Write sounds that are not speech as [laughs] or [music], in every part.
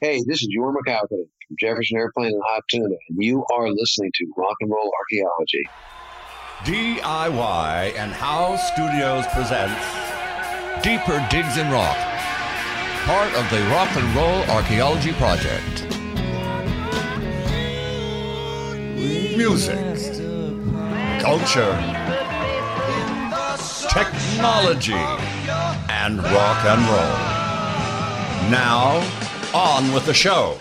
Hey, this is Jorma Kaukonen from Jefferson Airplane and Hot Tuna, and you are listening to Rock and Roll Archaeology. DIY and How Studios presents Deeper Digs in Rock, part of the Rock and Roll Archaeology Project. Music, culture, technology, and rock and roll. Now, on with the show.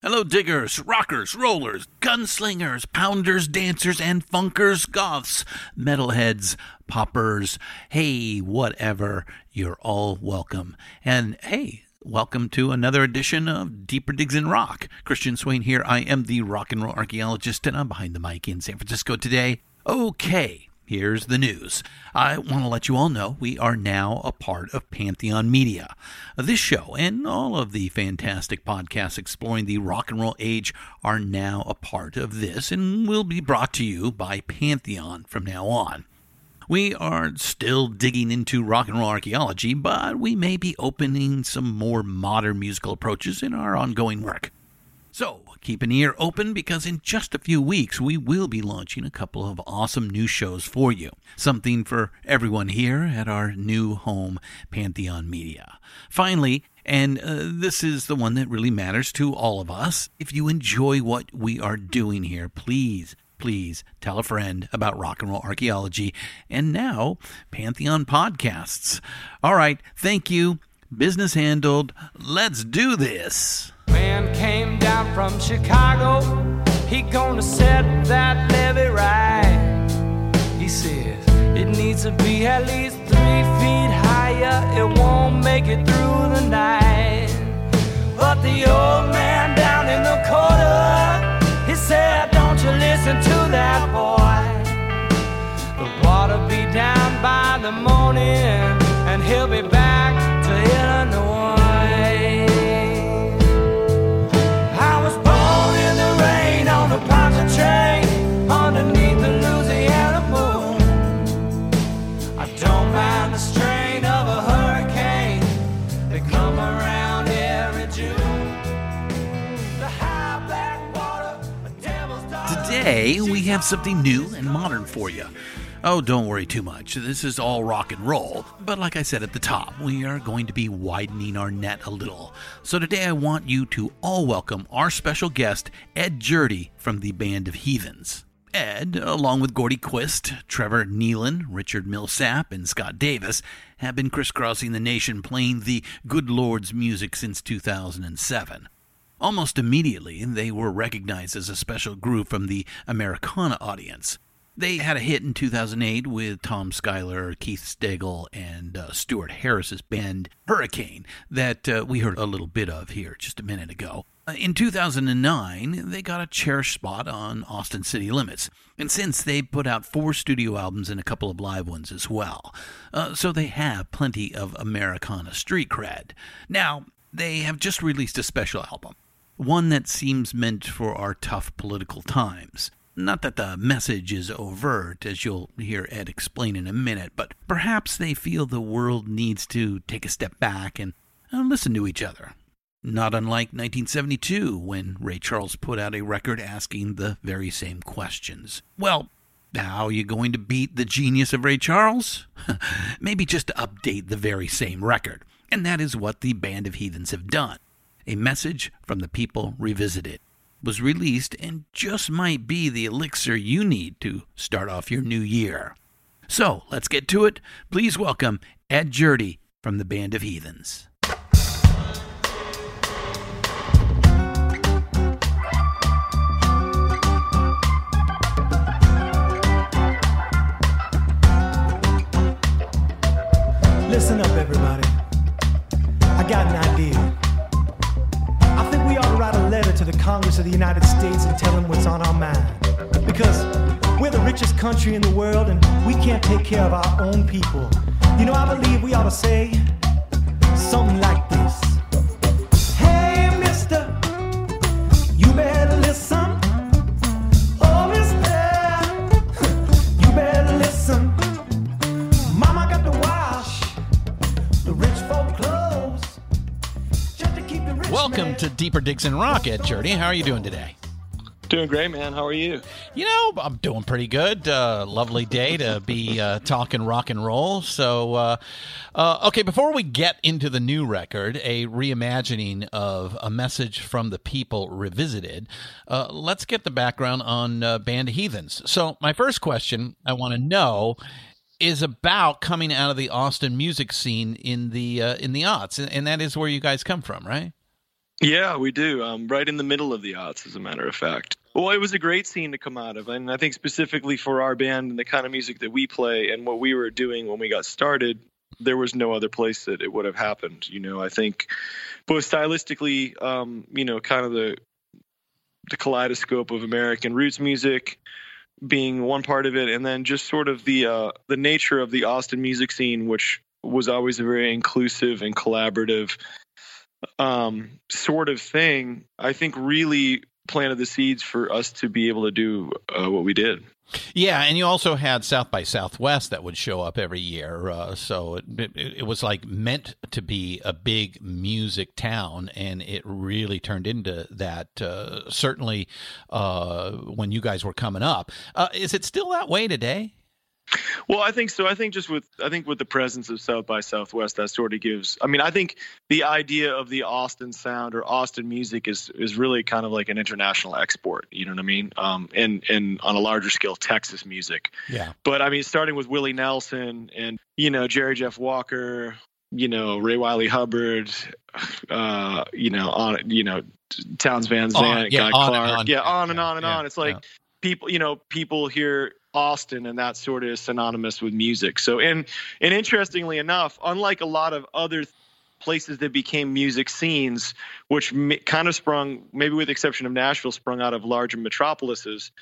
Hello, diggers, rockers, rollers, gunslingers, pounders, dancers, and funkers, goths, metalheads, poppers. Hey, whatever. You're all welcome. And hey, welcome to another edition of Deeper Digs in Rock. Christian Swain here. I am the rock and roll archaeologist, and I'm behind the mic in San Francisco today. Okay, Here's the news. I want to let you all know we are now a part of Pantheon Media. This show and all of the fantastic podcasts exploring the rock and roll age are now a part of this and will be brought to you by Pantheon from now on. We are still digging into rock and roll archaeology, but we may be opening some more modern musical approaches in our ongoing work. So, keep an ear open because in just a few weeks we will be launching a couple of awesome new shows for you. Something for everyone here at our new home, Pantheon Media. Finally, and uh, this is the one that really matters to all of us, if you enjoy what we are doing here, please please tell a friend about rock and roll archaeology and now Pantheon podcasts. All right, thank you. Business handled. Let's do this. Man came down from Chicago. He gonna set that levee right. He says it needs to be at least three feet higher. It won't make it through the night. But the old man down in the corner, he said, Don't you listen to that boy. The water be down by the morning, and he'll be Today, we have something new and modern for you. Oh, don't worry too much. This is all rock and roll. But like I said at the top, we are going to be widening our net a little. So today I want you to all welcome our special guest, Ed Jurdi from the Band of Heathens. Ed, along with Gordy Quist, Trevor Nealon, Richard Millsap, and Scott Davis, have been crisscrossing the nation playing the good Lord's music since 2007. Almost immediately, they were recognized as a special group from the Americana audience. They had a hit in 2008 with Tom Schuyler, Keith Stegall, and uh, Stewart Harris's band Hurricane that uh, we heard a little bit of here just a minute ago. Uh, in 2009, they got a cherished spot on Austin City Limits, and since they put out four studio albums and a couple of live ones as well. Uh, so they have plenty of Americana street cred. Now, they have just released a special album, one that seems meant for our tough political times. Not that the message is overt, as you'll hear Ed explain in a minute, but perhaps they feel the world needs to take a step back and listen to each other. Not unlike 1972, when Ray Charles put out a record asking the very same questions. Well, how are you going to beat the genius of Ray Charles? [laughs] Maybe just update the very same record. And that is what the Band of Heathens have done. A message from the people revisited was released and just might be the elixir you need to start off your new year. So let's get to it. Please welcome Ed Jurdi from the Band of Heathens. Listen up, everybody. I got an idea. To the Congress of the United States and tell them what's on our mind. Because we're the richest country in the world and we can't take care of our own people. You know, I believe we ought to say something like Welcome to Deeper Digs and Rocket, Journey. How are you doing today? Doing great, man. How are you? You know, I'm doing pretty good. Uh, lovely day to be uh, talking rock and roll. So, uh, uh, okay, before we get into the new record, a reimagining of A Message from the People Revisited, uh, let's get the background on uh, Band Heathens. So, my first question I want to know is about coming out of the Austin music scene in the uh, in the aughts, and, and that is where you guys come from, right? Yeah, we do. Um, right in the middle of the aughts, as a matter of fact. Well, it was a great scene to come out of, and I think specifically for our band and the kind of music that we play and what we were doing when we got started, there was no other place that it would have happened. You know, I think both stylistically, um, you know, kind of the the kaleidoscope of American roots music being one part of it, and then just sort of the uh, the nature of the Austin music scene, which was always a very inclusive and collaborative um, sort of thing. I think really planted the seeds for us to be able to do uh, what we did. Yeah, and you also had South by Southwest that would show up every year, uh, so it, it, it, was like meant to be a big music town, and it really turned into that. Uh, certainly, uh, when you guys were coming up, uh, is it still that way today? Well, I think so. I think just with I think with the presence of South by Southwest, that sort of gives. I mean, I think the idea of the Austin sound or Austin music is is really kind of like an international export. You know what I mean? Um, and and on a larger scale, Texas music. Yeah. But I mean, starting with Willie Nelson and you know Jerry Jeff Walker, you know Ray Wylie Hubbard, uh, you know on you know Townes Van Zandt, yeah, Guy Clark, yeah, on and on and yeah, on. It's like. People, you know, people here Austin, and that sort of is synonymous with music. So, and and interestingly enough, unlike a lot of other places that became music scenes, which kind of sprung, maybe with the exception of Nashville, sprung out of larger metropolises.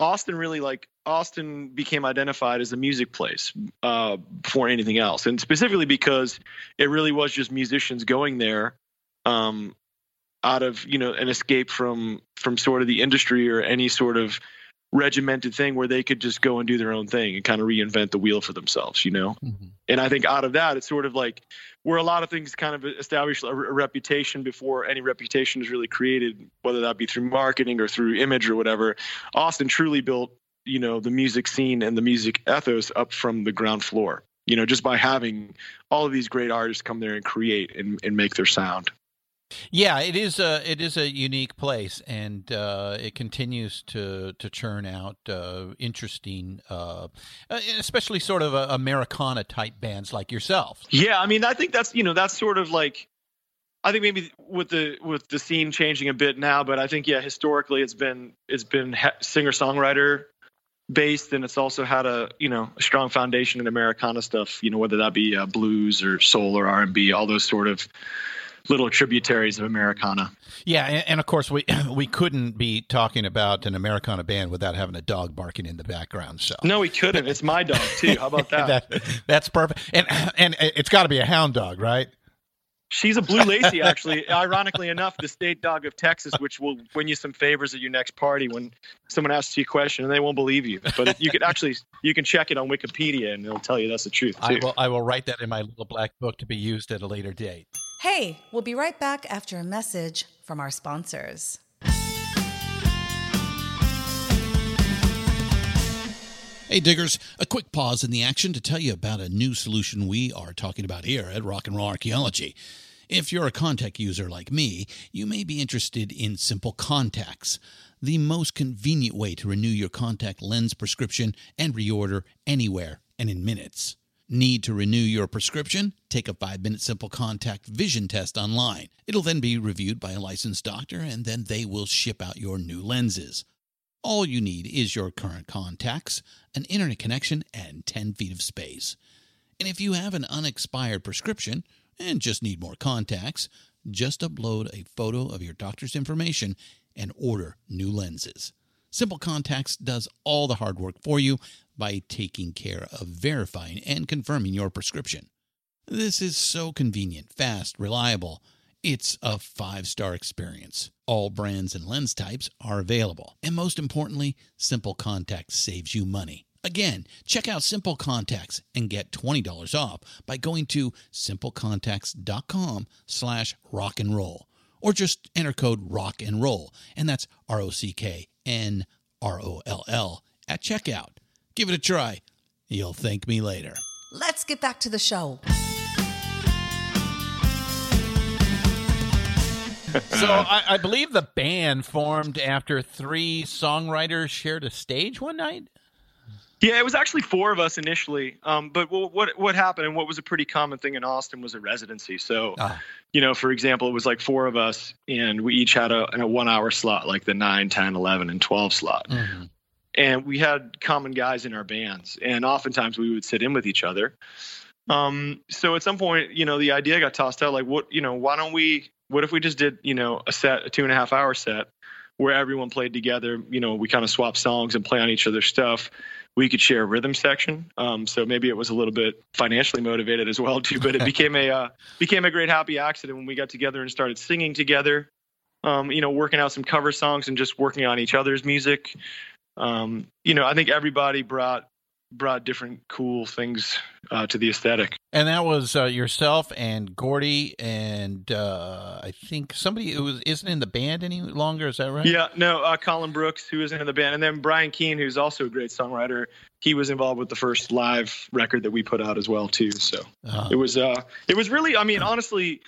Austin really like Austin became identified as a music place uh, before anything else, and specifically because it really was just musicians going there um, out of you know an escape from from sort of the industry or any sort of regimented thing where they could just go and do their own thing and kind of reinvent the wheel for themselves, you know? Mm-hmm. And I think out of that, it's sort of like where a lot of things kind of establish a, a reputation before any reputation is really created, whether that be through marketing or through image or whatever. Austin truly built, you know, the music scene and the music ethos up from the ground floor, you know, just by having all of these great artists come there and create and, and make their sound. Yeah, it is a it is a unique place, and uh, it continues to to churn out uh, interesting, uh, uh especially sort of Americana type bands like yourself. Yeah, I mean, I think that's you know that's sort of like. I think maybe with the with the scene changing a bit now, but I think yeah, historically it's been it's been singer songwriter based, and it's also had a you know a strong foundation in Americana stuff. You know whether that be uh, blues or soul or R and B, all those sort of little tributaries of Americana. Yeah, and, and, of course we [coughs] we couldn't be talking about an Americana band without having a dog barking in the background. So no, we couldn't. It's my dog too. How about [laughs] that? that that's perfect. And [coughs] and it's got to be a hound dog, right? She's a blue lacy, [laughs] actually. Ironically enough, the state dog of Texas, which will win you some favors at your next party when someone asks you a question and they won't believe you. But you can actually you can check it on Wikipedia and it'll tell you that's the truth. Too. I will I will write that in my little black book to be used at a later date. Hey, we'll be right back after a message from our sponsors. Hey, diggers, a quick pause in the action to tell you about a new solution we are talking about here at Rock and Roll Archaeology. If you're a contact user like me, you may be interested in Simple Contacts, the most convenient way to renew your contact lens prescription and reorder anywhere and in minutes. Need to renew your prescription? Take a five minute simple contact vision test online. It'll then be reviewed by a licensed doctor, and then they will ship out your new lenses. All you need is your current contacts, an internet connection, and 10 feet of space. And if you have an unexpired prescription and just need more contacts, just upload a photo of your doctor's information and order new lenses. Simple Contacts does all the hard work for you by taking care of verifying and confirming your prescription. This is so convenient, fast, reliable. It's a five star experience. All brands and lens types are available. And most importantly, Simple Contacts saves you money. Again, check out Simple Contacts and get $20 off by going to simplecontacts.com slash rock and roll or just enter code rock and roll, and that's R O C K N R O L L at checkout. Give it a try. You'll thank me later. Let's get back to the show. So I, I believe the band formed after three songwriters shared a stage one night. Yeah, it was actually four of us initially. Um, but what, what what happened and what was a pretty common thing in Austin was a residency. So, Ah. you know, for example, it was like four of us and we each had a, a one hour slot, like the 9, 10, 11, and 12 slot. Mm-hmm. And we had common guys in our bands. And oftentimes we would sit in with each other. Um, so at some point, you know, the idea got tossed out like, what, you know, why don't we, what if we just did, you know, a set, a two and a half hour set where everyone played together? You know, we kind of swap songs and play on each other's stuff we could share a rhythm section. Um, so maybe it was a little bit financially motivated as well too, but it became a uh, became a great happy accident when we got together and started singing together. Um, you know, working out some cover songs and just working on each other's music. Um, you know, I think everybody brought brought different cool things uh, to the aesthetic. And that was uh, yourself and Gordy and uh, I think somebody who isn't in the band any longer. Is that right? Yeah, no, uh, Colin Brooks, who isn't in the band, and then Brian Keane, who's also a great songwriter. He was involved with the first live record that we put out as well, too. So Uh, it was, uh, it was really, I mean, honestly,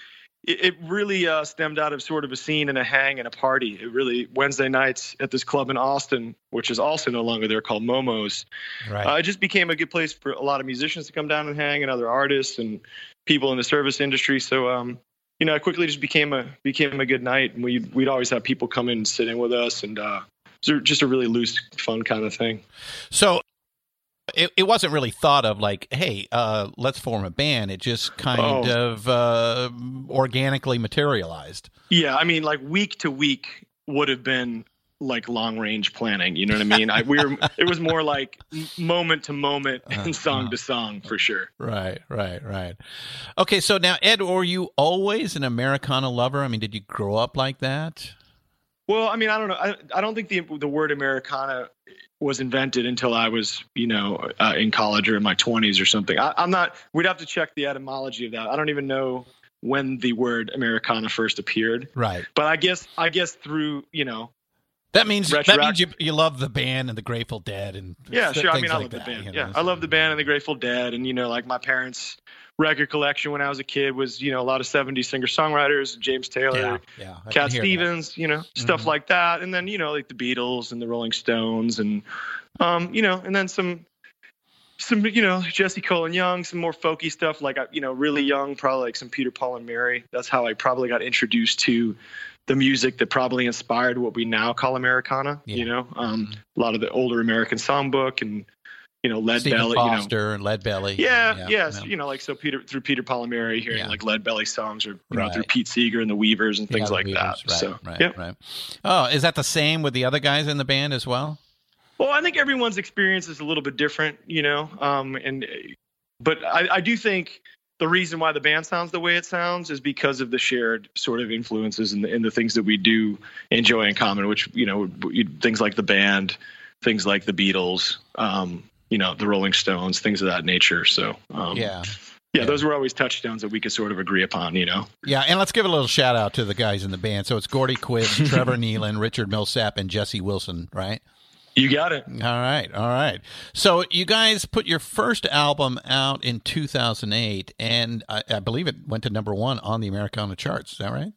it, it really uh, stemmed out of sort of a scene and a hang and a party. It really Wednesday nights at this club in Austin, which is also no longer there, called Momo's. right. Uh, it just became a good place for a lot of musicians to come down and hang, and other artists and people in the service industry. So, um, you know, it quickly just became a became a good night, and we we'd always have people come in and sit in with us, and uh, it was just a really loose, fun kind of thing. so it, it wasn't really thought of like, hey, uh, let's form a band. It just kind Oh. of uh, organically materialized. Yeah, I mean, like week to week would have been like long range planning. You know what I mean? I, we were. [laughs] It was more like moment to moment and song to song for sure. Right, right, right. Okay, so now Ed, were you always an Americana lover? I mean, did you grow up like that? Well, I mean, I don't know. I, I don't think the the word Americana was invented until I was, you know, uh, in college or in my 20s or something. I, I'm not. We'd have to check the etymology of that. I don't even know when the word Americana first appeared. Right. But I guess I guess through you know That means that means you you love the band and the Grateful Dead and yeah sure I mean I like love the that, band you yeah know, I love the band and the Grateful Dead and you know like my parents record collection when I was a kid was you know a lot of 70s singer songwriters James Taylor Yeah, yeah. Cat hear that. Stevens, you know, stuff Mhm. like that. And then, you know, like the Beatles and the Rolling Stones and, um, you know, and then some, some, you know, Jesse Colin Young, some more folky stuff like, you know, really young, probably like some Peter, Paul and Mary. That's how I probably got introduced to the music that probably inspired what we now call Americana, Yeah. you know, um, a lot of the older American songbook and, you know, Lead Stephen Belly, you know, Foster and Lead Belly. yeah, yes, yeah. you know, like so Peter through Peter, Paul and Mary hearing Yeah. like Lead Belly songs, or you know through Pete Seeger and the Weavers and things Yeah, like the that. Right, so, right, yeah. right. Oh, is that the same with the other guys in the band as well? Well, I think everyone's experience is a little bit different, you know, um, and but I, I do think the reason why the band sounds the way it sounds is because of the shared sort of influences and the, and the things that we do enjoy in common, which you know things like the band, things like the Beatles, um, you know, the Rolling Stones, things of that nature. So um, yeah. yeah, Yeah. those were always touchdowns that we could sort of agree upon, you know. Yeah, and let's give a little shout out to the guys in the band. So it's Gordy Quist, [laughs] Trevor Nealon, Richard Millsap, and Jesse Wilson, right? You got it. All right, all right. So you guys put your first album out in 2008, and I, I believe it went to number one on the Americana charts. Is that right?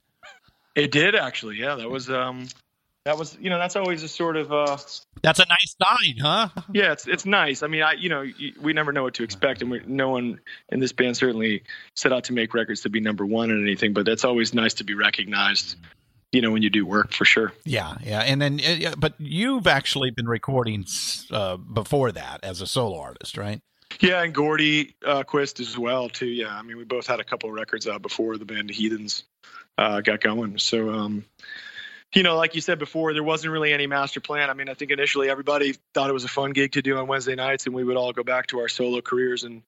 It did actually. Yeah, that was um, that was you know that's always a sort of uh, That's a nice sign, huh? [laughs] yeah, it's it's nice. I mean, I you know we never know what to expect, and we, no one in this band certainly set out to make records to be number one or anything. But that's always nice to be recognized, you know, when you do work for sure. Yeah, yeah. And then, uh, but you've actually been recording uh, before that as a solo artist, right? Yeah, and Gordy uh, Quist as well too. Yeah, I mean we both had a couple of records out before the band Heathens uh, got going. So um, you know, like you said before, there wasn't really any master plan. I mean, I think initially everybody thought it was a fun gig to do on Wednesday nights, and we would all go back to our solo careers and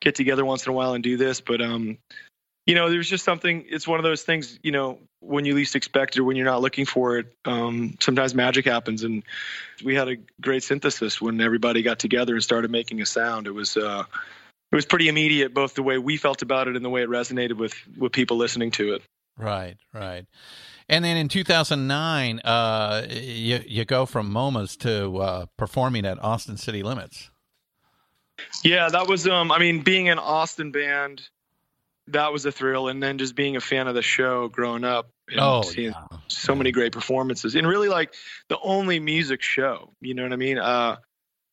get together once in a while and do this. But um, you know, there's just something. It's one of those things. You know, when you least expect it or when you're not looking for it, um, sometimes magic happens. And we had a great synthesis when everybody got together and started making a sound. It was. Uh, it was pretty immediate, both the way we felt about it and the way it resonated with with people listening to it. Right, right. And then in 2009, uh, you you go from Momo's to uh, performing at Austin City Limits. Yeah, that was um I mean being an Austin band that was a thrill and then just being a fan of the show growing up and Oh, seeing yeah. so many great performances and really like the only music show, you know what I mean? Uh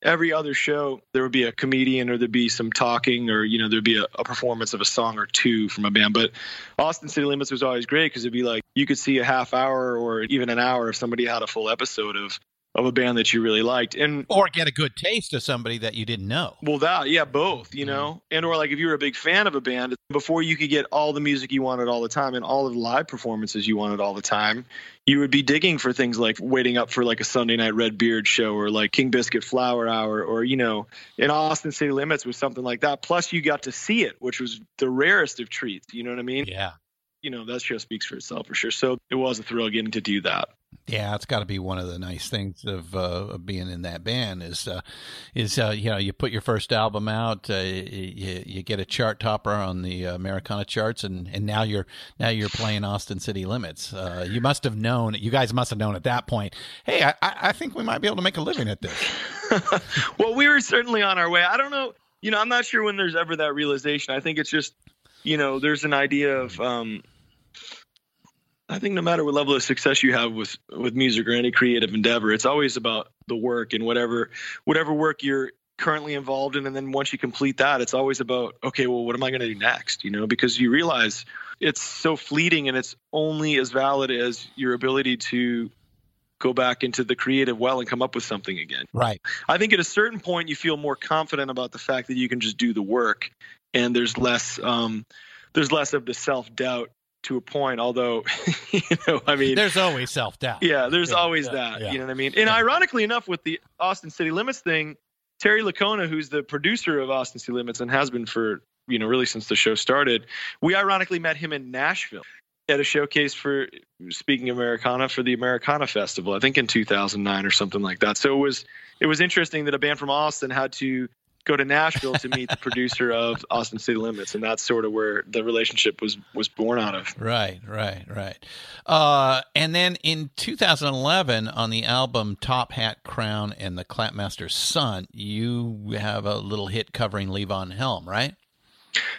every other show there would be a comedian or there'd be some talking or you know there'd be a, a performance of a song or two from a band. But austin city limits was always great because it'd be like you could see a half hour or even an hour if somebody had a full episode of of a band that you really liked and Or get a good taste of somebody that you didn't know. well, that yeah, both, you mm-hmm. know, and or like if you were a big fan of a band, before you could get all the music you wanted all the time and all of the live performances you wanted all the time, you would be digging for things like waiting up for like a Sunday night Red Beard show or like King Biscuit Flower Hour or you know, in Austin City Limits with something like that. Plus, you got to see it, which was the rarest of treats. You know what I mean? Yeah. You know, that show speaks for itself for sure. So it was a thrill getting to do that. Yeah, it's got to be one of the nice things of, uh, of being in that band is uh, is uh, you know you put your first album out, uh, you, you get a chart topper on the Americana charts, and, and now you're now you're playing Austin City Limits. Uh, you must have known, you guys must have known at that point. Hey, I, I think we might be able to make a living at this. [laughs] well, we were certainly on our way. I don't know. You know, I'm not sure when there's ever that realization. I think it's just, you know, there's an idea of. Um, I think no matter what level of success you have with with music or any creative endeavor, it's always about the work and whatever whatever work you're currently involved in. And then once you complete that it's always about okay well what am i going to do next? You know because you realize it's so fleeting and it's only as valid as your ability to go back into the creative well and come up with something again. Right. I think at a certain point you feel more confident about the fact that you can just do the work, and there's less um, there's less of the self doubt to a point. Although, [laughs] you know, I mean, There's always self doubt. yeah, there's Yeah, always yeah, that. yeah. You know what I mean? And ironically enough, with the Austin City Limits thing, Terry Lickona, who's the producer of Austin City Limits and has been for you know really since the show started, we ironically met him in Nashville at a showcase for speaking Americana for the Americana Festival, I think in 2009 or something like that. So it was it was interesting that a band from Austin had to go to Nashville to meet the producer of Austin City Limits, and that's sort of where the relationship was was born out of. Right, right, right. Uh, and then in 2011, on the album Top Hat Crown and the Clapmaster's Son, you have a little hit covering Levon Helm, right?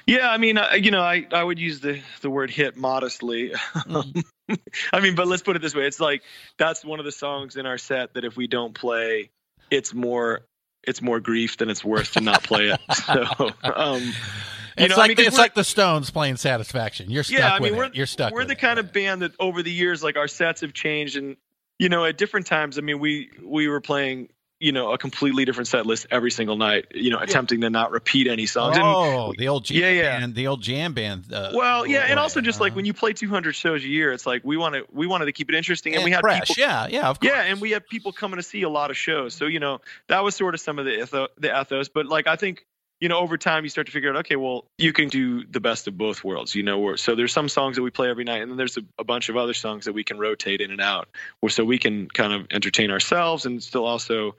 Yeah, I mean, uh, you know, I, I would use the, the word hit modestly. [laughs] I mean, but let's put it this way: it's like that's one of the songs in our set that if we don't play, it's more it's more grief than it's worth to not play it. [laughs] So, um, you it's know, like I mean, 'cause it's like the Stones playing Satisfaction. You're stuck yeah, I with we're it. You're stuck. We're the it. kind of band that over the years, like our sets have changed, and you know, at different times. I mean, we we were playing. You know, a completely different set list every single night. You know, attempting to not repeat any songs. And Oh, the old jam Yeah, yeah. band, the old jam band. Uh, Well, yeah, and also just like uh-huh. when you play 200 shows a year, it's like we want to we wanted to keep it interesting, and, we had fresh. people, yeah, yeah, of course. yeah, and we had people coming to see a lot of shows. So you know that was sort of some of the the ethos. But like I think you know over time you start to figure out, okay, well you can do the best of both worlds. You know, where, so there's some songs that we play every night, and then there's a, a bunch of other songs that we can rotate in and out, where so we can kind of entertain ourselves and still also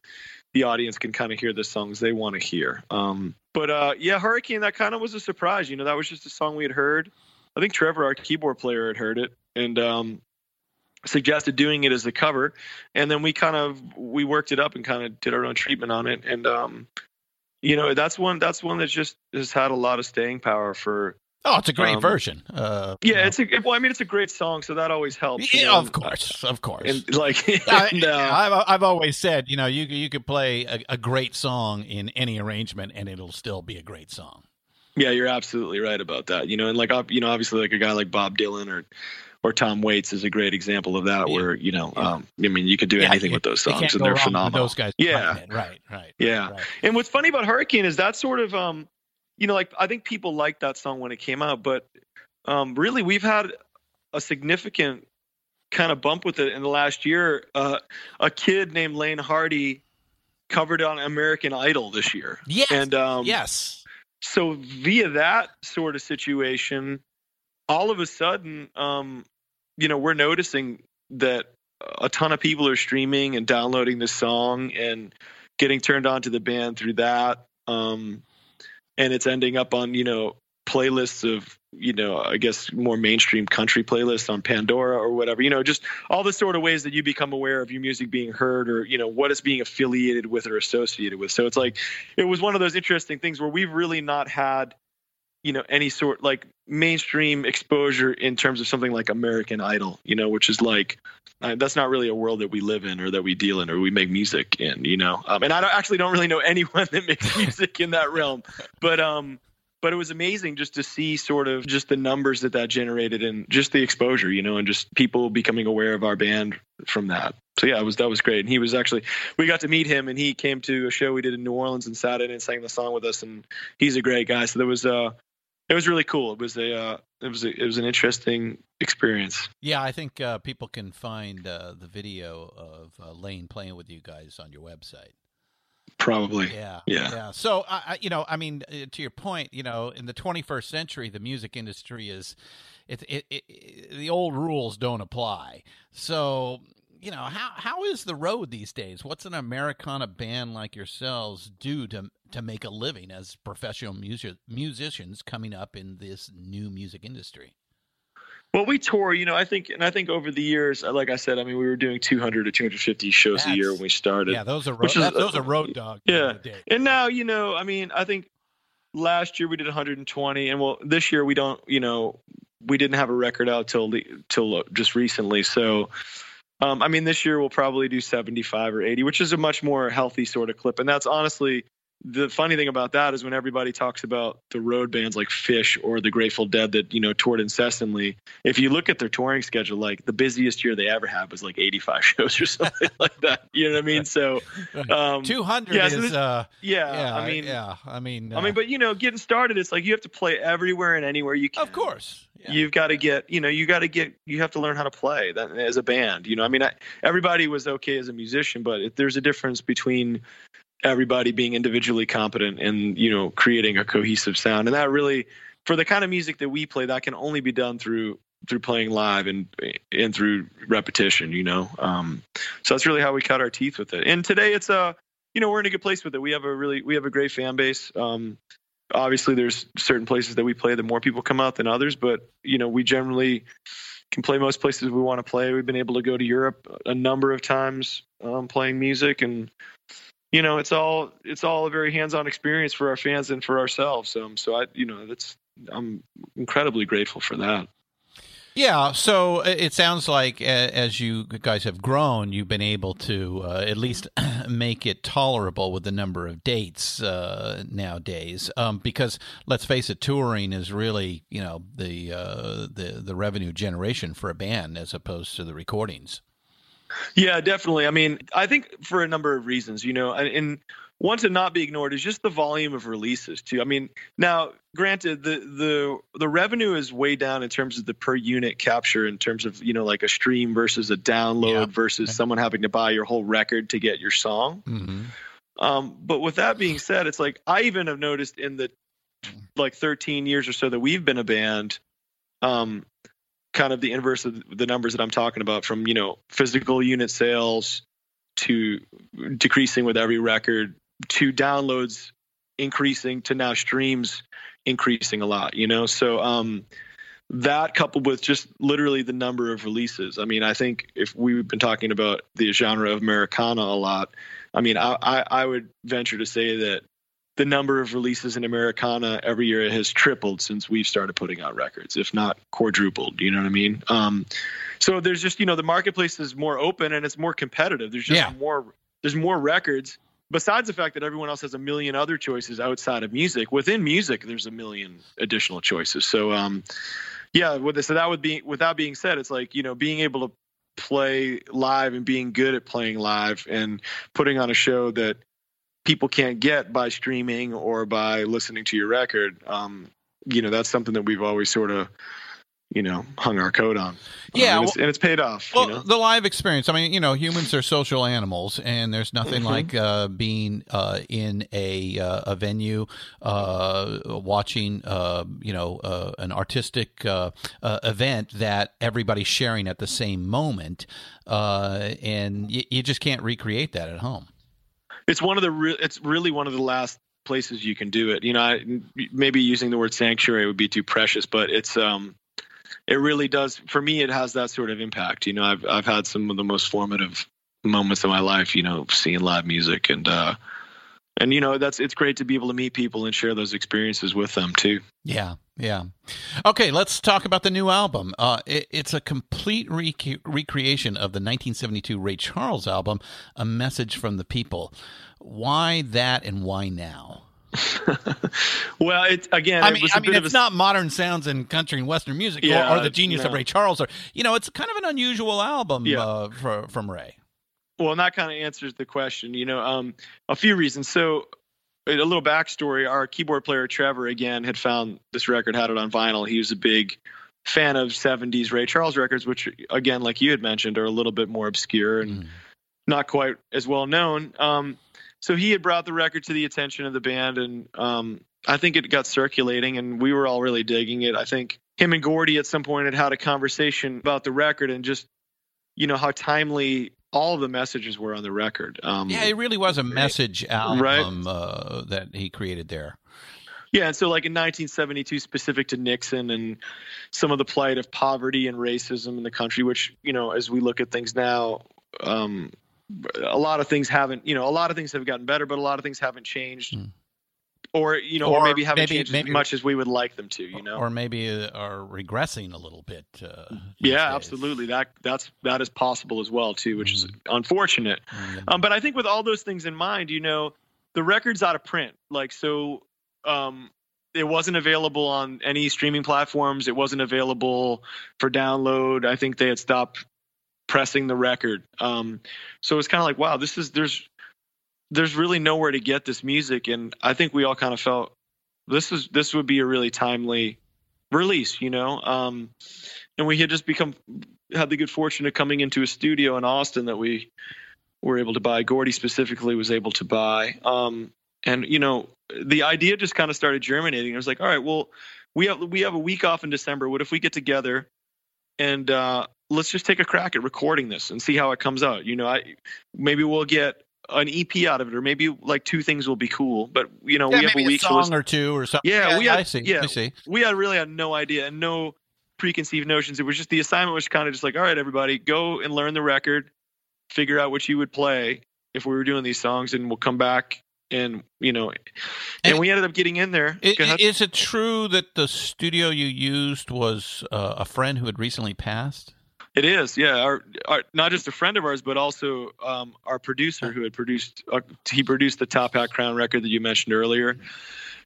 the audience can kind of hear the songs they want to hear. Um, but uh, yeah, Hurricane, that kind of was a surprise. You know, that was just a song we had heard. I think Trevor, our keyboard player, had heard it and um, suggested doing it as a cover. And then we kind of we worked it up and kind of did our own treatment on it. And um, you know, that's one that's one that just has had a lot of staying power for. Oh, it's a great Um, version. Uh, you Yeah, know. it's a well, I mean, it's a great song, so that always helps. you yeah, know, of course, of course. And like, [laughs] I, and, uh, I've, I've always said, you know, you you could play a, a great song in any arrangement, and it'll still be a great song. Yeah, you're absolutely right about that. You know, and like you know, obviously, like a guy like Bob Dylan or or Tom Waits is a great example of that. Yeah. Where you know, Yeah. um, I mean, you could do Yeah, anything with those songs, and they're phenomenal. Those guys, Yeah. it. right, right. Yeah. right. And what's funny about Hurricane is that sort of, um, you know, like I think people liked that song when it came out, but um, really we've had a significant kind of bump with it in the last year. Uh, a kid named Laine Hardy covered on American Idol this year. Yes, And um, yes. so via that sort of situation all of a sudden um you know we're noticing that a ton of people are streaming and downloading the song and getting turned on to the band through that. Um and it's ending up on you know playlists of you know i guess more mainstream country playlists on pandora or whatever. You know just all the sort of ways that you become aware of your music being heard or you know what it's being affiliated with or associated with. So it's like it was one of those interesting things where we've really not had you know any sort like mainstream exposure in terms of something like american idol you know which is like uh, that's not really a world that we live in or that we deal in or we make music in you know? Um, and i don't, actually don't really know [laughs] anyone that makes music in that realm. But um but it was amazing just to see sort of just the numbers that that generated and just the exposure you know and just people becoming aware of our band from that. So yeah it was that was great. And he was actually we got to meet him and he came to a show we did in new orleans and sat in and sang the song with us and he's a great guy. So there was uh it was really cool it was a uh it was a, it was an interesting experience Yeah, I think uh, people can find uh, the video of uh, Laine playing with you guys on your website. probably Yeah, Yeah. yeah. So, I, I, you know, I mean, uh, to your point, you know, in the 21st century, the music industry is, it, it, it the old rules don't apply. So, you know, how how is the road these days? What's an Americana band like yourselves do to to make a living as professional music musicians coming up in this new music industry? Well, we tour, you know, I think, and I think over the years, uh, like I said, I mean, we were doing 200 to 250 shows a year when we started. Yeah, those are road, that, those are road dogs. Yeah. of the day. And now, you know, I mean, I think last year we did 120, and well, this year we don't, you know, we didn't have a record out till the till just recently. So, um, I mean, this year we'll probably do 75 or 80, which is a much more healthy sort of clip. And that's honestly the funny thing about that is when everybody talks about the road bands like Phish or the Grateful Dead that you know toured incessantly. If you look at their touring schedule, like the busiest year they ever had was like 85 [laughs] shows or something [laughs] like that. You know what I mean? So, um, 200 yeah, so is, uh, yeah, yeah, I mean, yeah, I mean, I mean, uh, but you know, getting started, it's like you have to play everywhere and anywhere you can. of course. Yeah. You've got to get, you know, you got to get, you have to learn how to play that as a band. You know, I mean, I, everybody was okay as a musician, but it, there's a difference between everybody being individually competent and you know creating a cohesive sound, and that really, for the kind of music that we play, that can only be done through through playing live and and through repetition. You know, um, so that's really how we cut our teeth with it. And today, it's a, you know, we're in a good place with it. We have a really, we have a great fan base. Um, obviously there's certain places that we play that more people come out than others but you know we generally can play most places we want to play we've been able to go to europe a number of times um, playing music and you know it's all it's all a very hands-on experience for our fans and for ourselves um, so i you know that's i'm incredibly grateful for that Yeah, so it sounds like as you guys have grown, you've been able to uh, at least [clears throat] make it tolerable with the number of dates uh, nowadays. Um, because let's face it, touring is really you know the uh, the the revenue generation for a band as opposed to the recordings. Yeah, definitely. I mean, I think for a number of reasons, you know, and, and one to not be ignored is just the volume of releases too. I mean, now granted, the the the revenue is way down in terms of the per unit capture in terms of you know like a stream versus a download Yeah. versus someone having to buy your whole record to get your song. Mm-hmm. Um, but with that being said, it's like I even have noticed in the like 13 years or so that we've been a band, um, kind of the inverse of the numbers that I'm talking about from, you know, physical unit sales to decreasing with every record to downloads increasing to now streams increasing a lot, you know? So, um, that coupled with just literally the number of releases. I mean, I think if we've been talking about the genre of Americana a lot, I mean, I, I, I would venture to say that the number of releases in Americana every year has tripled since we've started putting out records, if not quadrupled. You know what I mean? Um, so there's just you know the marketplace is more open and it's more competitive. There's just Yeah. more there's more records. Besides the fact that everyone else has a million other choices outside of music, within music there's a million additional choices. So um, yeah, with so that would be with that being said, it's like you know being able to play live and being good at playing live and putting on a show that people can't get by streaming or by listening to your record. Um, you know, that's something that we've always sort of, you know, hung our coat on. Yeah, Um, and, it's, and it's paid off. Well, you know? the live experience. I mean, you know, humans are social animals, and there's nothing Mhm. like uh, being uh, in a uh, a venue, uh, watching, uh, you know, uh, an artistic uh, uh, event that everybody's sharing at the same moment, uh, and y- you just can't recreate that at home. It's one of the re- it's really one of the last places you can do it. You know, I, maybe using the word sanctuary would be too precious, but it's um, it really does for me. It has that sort of impact. You know, I've I've had some of the most formative moments of my life. You know, seeing live music and uh, and you know that's it's great to be able to meet people and share those experiences with them too. Yeah, yeah. Okay, let's talk about the new album. Uh, it, it's a complete rec- recreation of the 1972 Ray Charles album, "A Message from the People." Why that, and why now? [laughs] well, it's again. I mean, it I mean, it's a, not modern sounds in country and western music, yeah, or, or, the genius no. of Ray Charles, or you know, it's kind of an unusual album yeah. uh, for, from Ray. Well, and that kind of answers the question. You know, um, a few reasons. So, a little backstory: our keyboard player Trevor again had found this record, had it on vinyl. He was a big fan of '70s Ray Charles records, which, again, like you had mentioned, are a little bit more obscure and mm. not quite as well known. Um, so he had brought the record to the attention of the band, and um, I think it got circulating, and we were all really digging it. I think him and Gordy at some point had had a conversation about the record and just, you know, how timely all of the messages were on the record. Um, yeah, it really was a message album right? uh, that he created there. Yeah, and so like in 1972, specific to Nixon and some of the plight of poverty and racism in the country, which you know, as we look at things now, um, a lot of things haven't, you know, a lot of things have gotten better, but a lot of things haven't changed. Mm. Or you know, or, or maybe haven't maybe, changed maybe, as much as we would like them to. You know, or maybe uh, are regressing a little bit. Uh, yeah, days. absolutely. That that's that is possible as well too, which mm. is unfortunate. Mm. Um, but I think with all those things in mind, you know, the record's out of print. Like so, um, it wasn't available on any streaming platforms. It wasn't available for download. I think they had stopped pressing the record. Um, so it's kind of like, wow, this is there's there's really nowhere to get this music, and I think we all kind of felt this is this would be a really timely release, you know. Um, and we had just become had the good fortune of coming into a studio in Austin that we were able to buy. Gordy specifically was able to buy. Um, and you know, the idea just kind of started germinating. It was like, all right, well, we have we have a week off in December. What if we get together and uh, let's just take a crack at recording this and see how it comes out. You know, I maybe we'll get an EP out of it, or maybe like two things will be cool. But you know, yeah, we have a week a song or two or something. Yeah, yeah we had, I see. Yeah, I see. We had really had no idea and no preconceived notions. It was just the assignment was kind of just like, all right, everybody, go and learn the record, figure out what you would play if we were doing these songs, and we'll come back and you know, and, and we ended up getting in there. It, is it true that the studio you used was uh, a friend who had recently passed? It is, yeah. Our, our, not just a friend of ours, but also um, our producer who had produced. Uh, he produced the Top Hat Crown record that you mentioned earlier,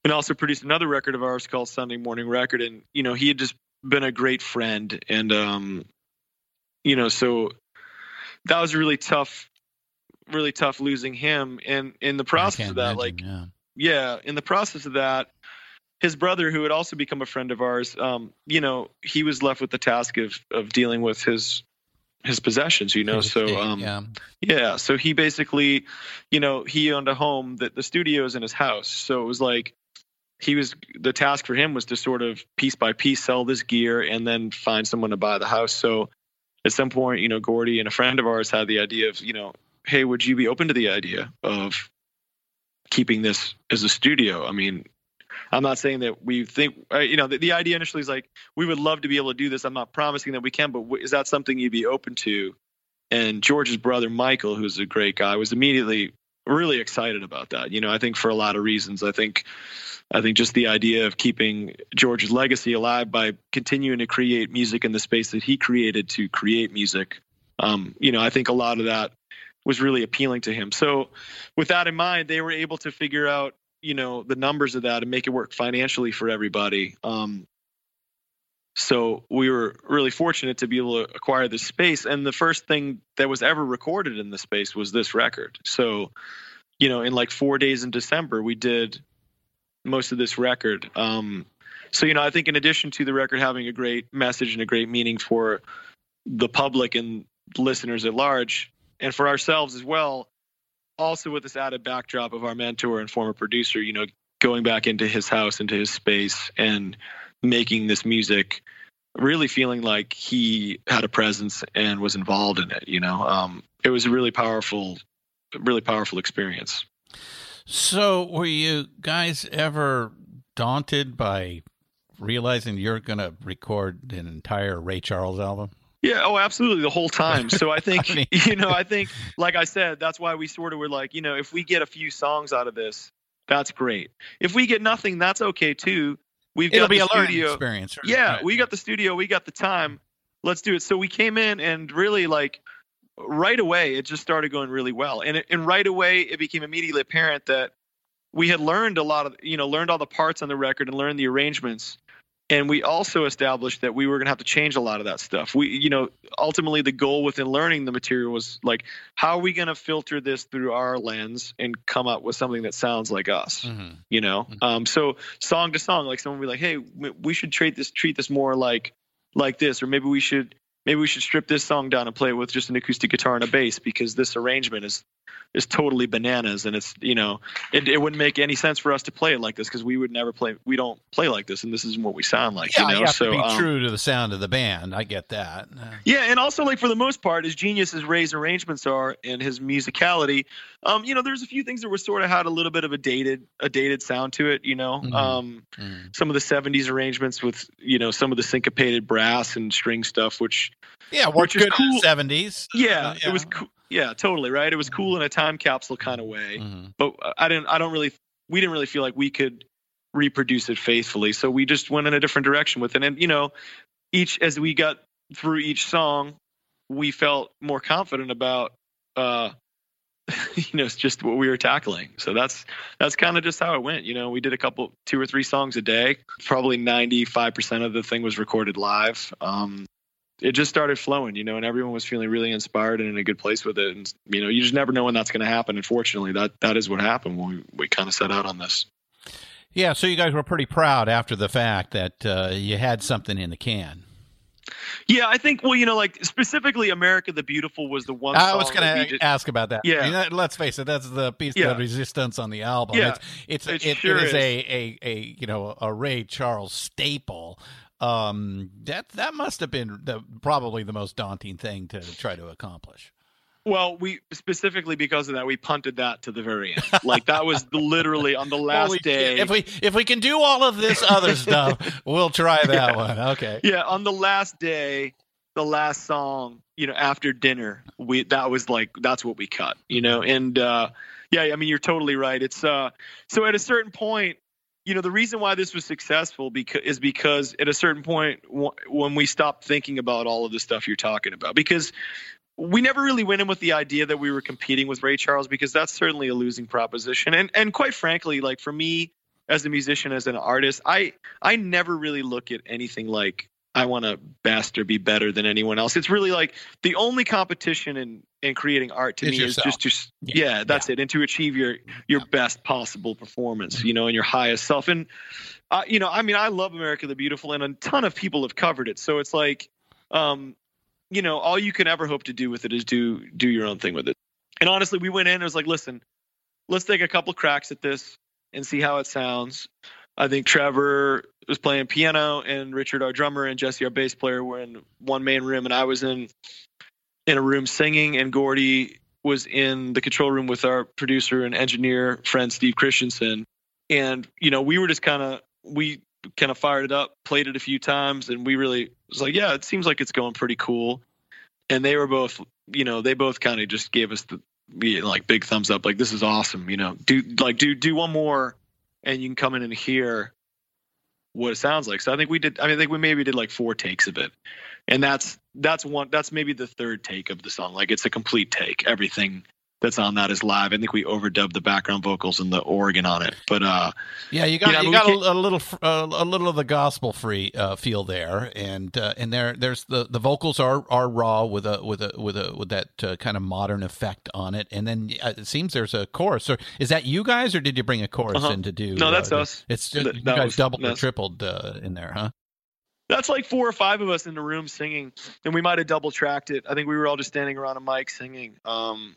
and also produced another record of ours called Sunday Morning Record. And you know, he had just been a great friend, and um, you know, so that was really tough, really tough losing him. And in the process of that, imagine, like, yeah. yeah, in the process of that, his brother, who had also become a friend of ours, um, you know, he was left with the task of of dealing with his his possessions, you know. So um, yeah. yeah, so he basically, you know, he owned a home that the studio is in his house. So it was like he was the task for him was to sort of piece by piece sell this gear and then find someone to buy the house. So at some point, you know, Gordy and a friend of ours had the idea of, you know, hey, would you be open to the idea of keeping this as a studio? I mean, I'm not saying that we think, uh, you know, the, the, idea initially is like, we would love to be able to do this. I'm not promising that we can, but is that something you'd be open to? And George's brother, Michael, who's a great guy, was immediately really excited about that. You know, I think for a lot of reasons. I think, I think just the idea of keeping George's legacy alive by continuing to create music in the space that he created to create music. Um, you know, I think a lot of that was really appealing to him. So, with that in mind, they were able to figure out you know the numbers of that and make it work financially for everybody. Um, so we were really fortunate to be able to acquire this space. And the first thing that was ever recorded in the space was this record. So, you know, in like four days in December, we did most of this record. Um, so, you know, I think in addition to the record having a great message and a great meaning for the public and listeners at large, and for ourselves as well, also with this added backdrop of our mentor and former producer, you know, going back into his house, into his space, and making this music, really feeling like he had a presence and was involved in it. You know, um, it was a really powerful, really powerful experience. So, were you guys ever daunted by realizing you're going to record an entire Ray Charles album? Yeah, oh, absolutely, the whole time. So I [laughs] think, I mean- [laughs] you know, I think, like I said, that's why we sort of were like, you know, if we get a few songs out of this, that's great. If we get nothing, that's okay too. We've It'll got be the a learning studio. experience. Yeah, Right. we got the studio, we got the time. Let's do it. So we came in and really like right away, it just started going really well. And it, and right away, it became immediately apparent that we had learned a lot of, you know, learned all the parts on the record and learned the arrangements. And we also established that we were going to have to change a lot of that stuff. We, you know, ultimately the goal within learning the material was like, how are we going to filter this through our lens and come up with something that sounds like us? Mhm. you know Mhm. um so song to song like someone would be like hey we should treat this treat this more like like this or maybe we should maybe we should strip this song down and play it with just an acoustic guitar and a bass because this arrangement is is totally bananas and it's you know it, it wouldn't make any sense for us to play it like this because we would never play we don't play like this and this isn't what we sound like Yeah, you know you have so to be um, true to the sound of the band. I get that. Yeah, and also like for the most part, as genius as Ray's arrangements are and his musicality, um, you know, there's a few things that were sort of had a little bit of a dated a dated sound to it, you know. Mhm. Um, mm. some of the 70s arrangements with you know some of the syncopated brass and string stuff which Yeah, worked good in cool. the seventies. yeah, Uh, it was cool yeah totally right? It was cool in a time capsule kind of way. Mhm. but i didn't i don't really we didn't really feel like we could reproduce it faithfully so we just went in a different direction with it. And you know each as we got through each song we felt more confident about uh [laughs] you know it's just what we were tackling. So that's that's kind of just how it went you know? We did a couple two or three songs a day. Probably 95% of the thing was recorded live. Um it just started flowing you know and everyone was feeling really inspired and in a good place with it and you know you just never know when that's going to happen unfortunately that that is what happened when we, we kind of set out on this Yeah, so you guys were pretty proud after the fact that uh, you had something in the can. yeah i think well you know like specifically america the beautiful was the one I was going to just- ask about that. Yeah. I mean, that- let's face it, that's the piece Yeah. de resistance on the album. Yeah, it's it's it it, sure it is, is. a, a a you know a Ray Charles staple. Um, that that must have been the, probably the most daunting thing to try to accomplish. Well, we specifically because of that, we punted that to the very end. [laughs] Like that was literally on the last Holy day. If we if we can do all of this other [laughs] stuff, we'll try that one. Okay. yeah, on the last day, the last song, you know, after dinner, we that was like that's what we cut, you know, and uh, yeah, I mean you're totally right. It's uh, so at a certain point, you know, the reason why this was successful because is because at a certain point w- when we stopped thinking about all of the stuff you're talking about, because we never really went in with the idea that we were competing with Ray Charles because that's certainly a losing proposition. And and quite frankly, like for me as a musician, as an artist, I I never really look at anything like I want to best or be better than anyone else. It's really like the only competition in in creating art to me yourself. is just to Yeah. yeah, that's it, and to achieve your your Yeah. best possible performance, you know, and your highest self. And uh, you know, I mean, I love America the Beautiful, and a ton of people have covered it. So it's like, um, you know, all you can ever hope to do with it is do do your own thing with it. And honestly, we went in and it was like, listen, let's take a couple cracks at this and see how it sounds. I think Trevor was playing piano and Richard, our drummer, and Jesse, our bass player, were in one main room, and I was in in a room singing, and Gordy was in the control room with our producer and engineer friend Steve Christensen. And you know, we were just kind of we kind of fired it up, played it a few times, and we really was like, yeah, it seems like it's going pretty cool. And they were both, you know, they both kind of just gave us the like big thumbs up, like this is awesome. You know, do like do do one more, and you can come in and hear what it sounds like. So I think we did. I mean, I think we maybe did like four takes of it, and that's that's one. That's maybe the third take of the song. Like it's a complete take. Everything that's on that is live. I think we overdubbed the background vocals and the organ on it. But uh, Yeah, you got You know, you got a, a little uh, a little of the gospel free uh, feel there, and uh, and there there's the, the vocals are are raw with a with a with a with that uh, kind of modern effect on it, and then uh, it seems there's a chorus. Or is that you guys, or did you bring a chorus Uh-huh. in to do? No, that's us. It's just, That- you that guys was- doubled or tripled uh, in there, huh? that's like four or five of us in the room singing, and we might have double tracked it. I think we were all just standing around a mic singing. Um,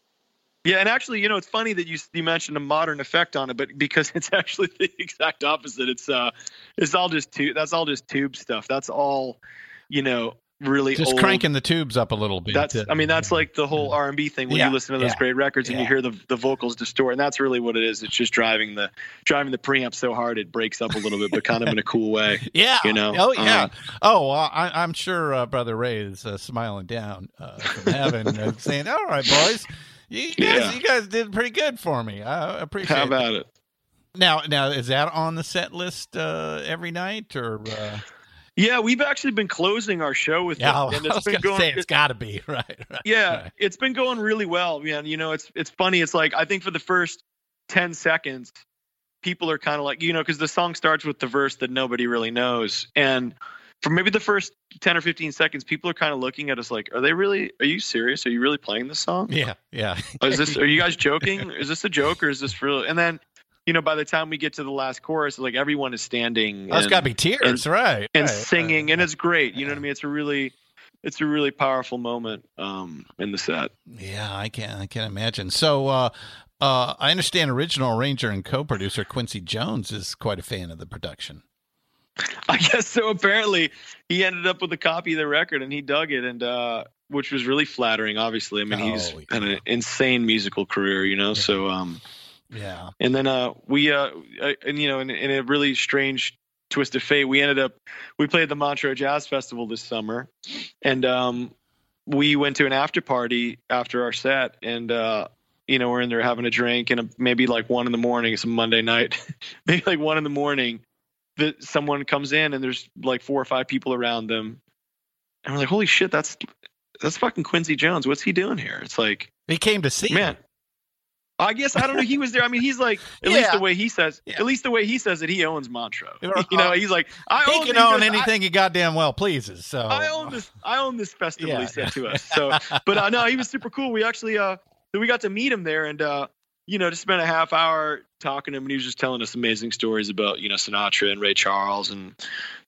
yeah, and actually, you know, it's funny that you you mentioned a modern effect on it, but because [laughs] it's actually the exact opposite. It's uh, it's all just tube. That's all just tube stuff. That's all, you know, really Just old, cranking the tubes up a little bit. That's I mean that's like the whole R and B thing when Yeah, you listen to those yeah, great records and you hear the the vocals distort and that's really what it is. It's just driving the driving the preamp so hard it breaks up a little bit, but kind of in a cool way. [laughs] Yeah. You know? Oh yeah. Um, oh, I, I'm sure uh, Brother Ray is uh, smiling down uh, from heaven, and saying, "All right, boys, you guys, Yeah. you guys did pretty good for me. I appreciate." How it. about it? Now, now is that on the set list uh, every night, or? Uh... Yeah, we've actually been closing our show with Yeah, it, and [laughs] I it's was been gonna going. say it's it- got to be [laughs] right. right yeah, right. it's been going really well, man. You know, it's it's funny. It's like I think for the first ten seconds, people are kind of like, you know, because the song starts with the verse that nobody really knows, and for maybe the first ten or fifteen seconds, people are kind of looking at us like, are they really? Are you serious? Are you really playing this song? Yeah, yeah. Oh, is this? Are you guys [laughs] joking? Is this a joke or is this real? And then, you know, by the time we get to the last chorus, like everyone is standing. Oh, it's and- got to be tears, right? and right, singing, right. and it's great. You know what I mean? It's a really, it's a really powerful moment um, in the set. Yeah, I can't, I can't imagine. So, uh, uh, I understand original arranger and co-producer Quincy Jones is quite a fan of the production. [laughs] I guess so. Apparently, he ended up with a copy of the record, and he dug it, and uh, which was really flattering. Obviously, I mean, he's Oh, had an insane musical career, you know. Yeah. So, um, Yeah. and then uh, we, uh, uh, and you know, in, in a really strange twist of fate, we ended up we played the Montreux Jazz Festival this summer, and um, we went to an after party after our set, and uh, you know, we're in there having a drink, and maybe like one in the morning, it's a Monday night, [laughs] maybe like one in the morning, that someone comes in and there's like four or five people around them, and we're like, holy shit, that's that's fucking Quincy Jones. What's he doing here? It's like He came to see man. I guess I don't know. He was there. I mean, he's like at Yeah. least the way he says. Yeah. At least the way he says it, he owns Montreux. Right. [laughs] You know, he's like I He own can these- own I- anything he goddamn well pleases. So I own this. I own this festival. Yeah, he said yeah. to us. So, but uh, no, he was super cool. We actually, uh, we got to meet him there, and uh, you know, just spent a half hour talking to him, and he was just telling us amazing stories about you know Sinatra and Ray Charles and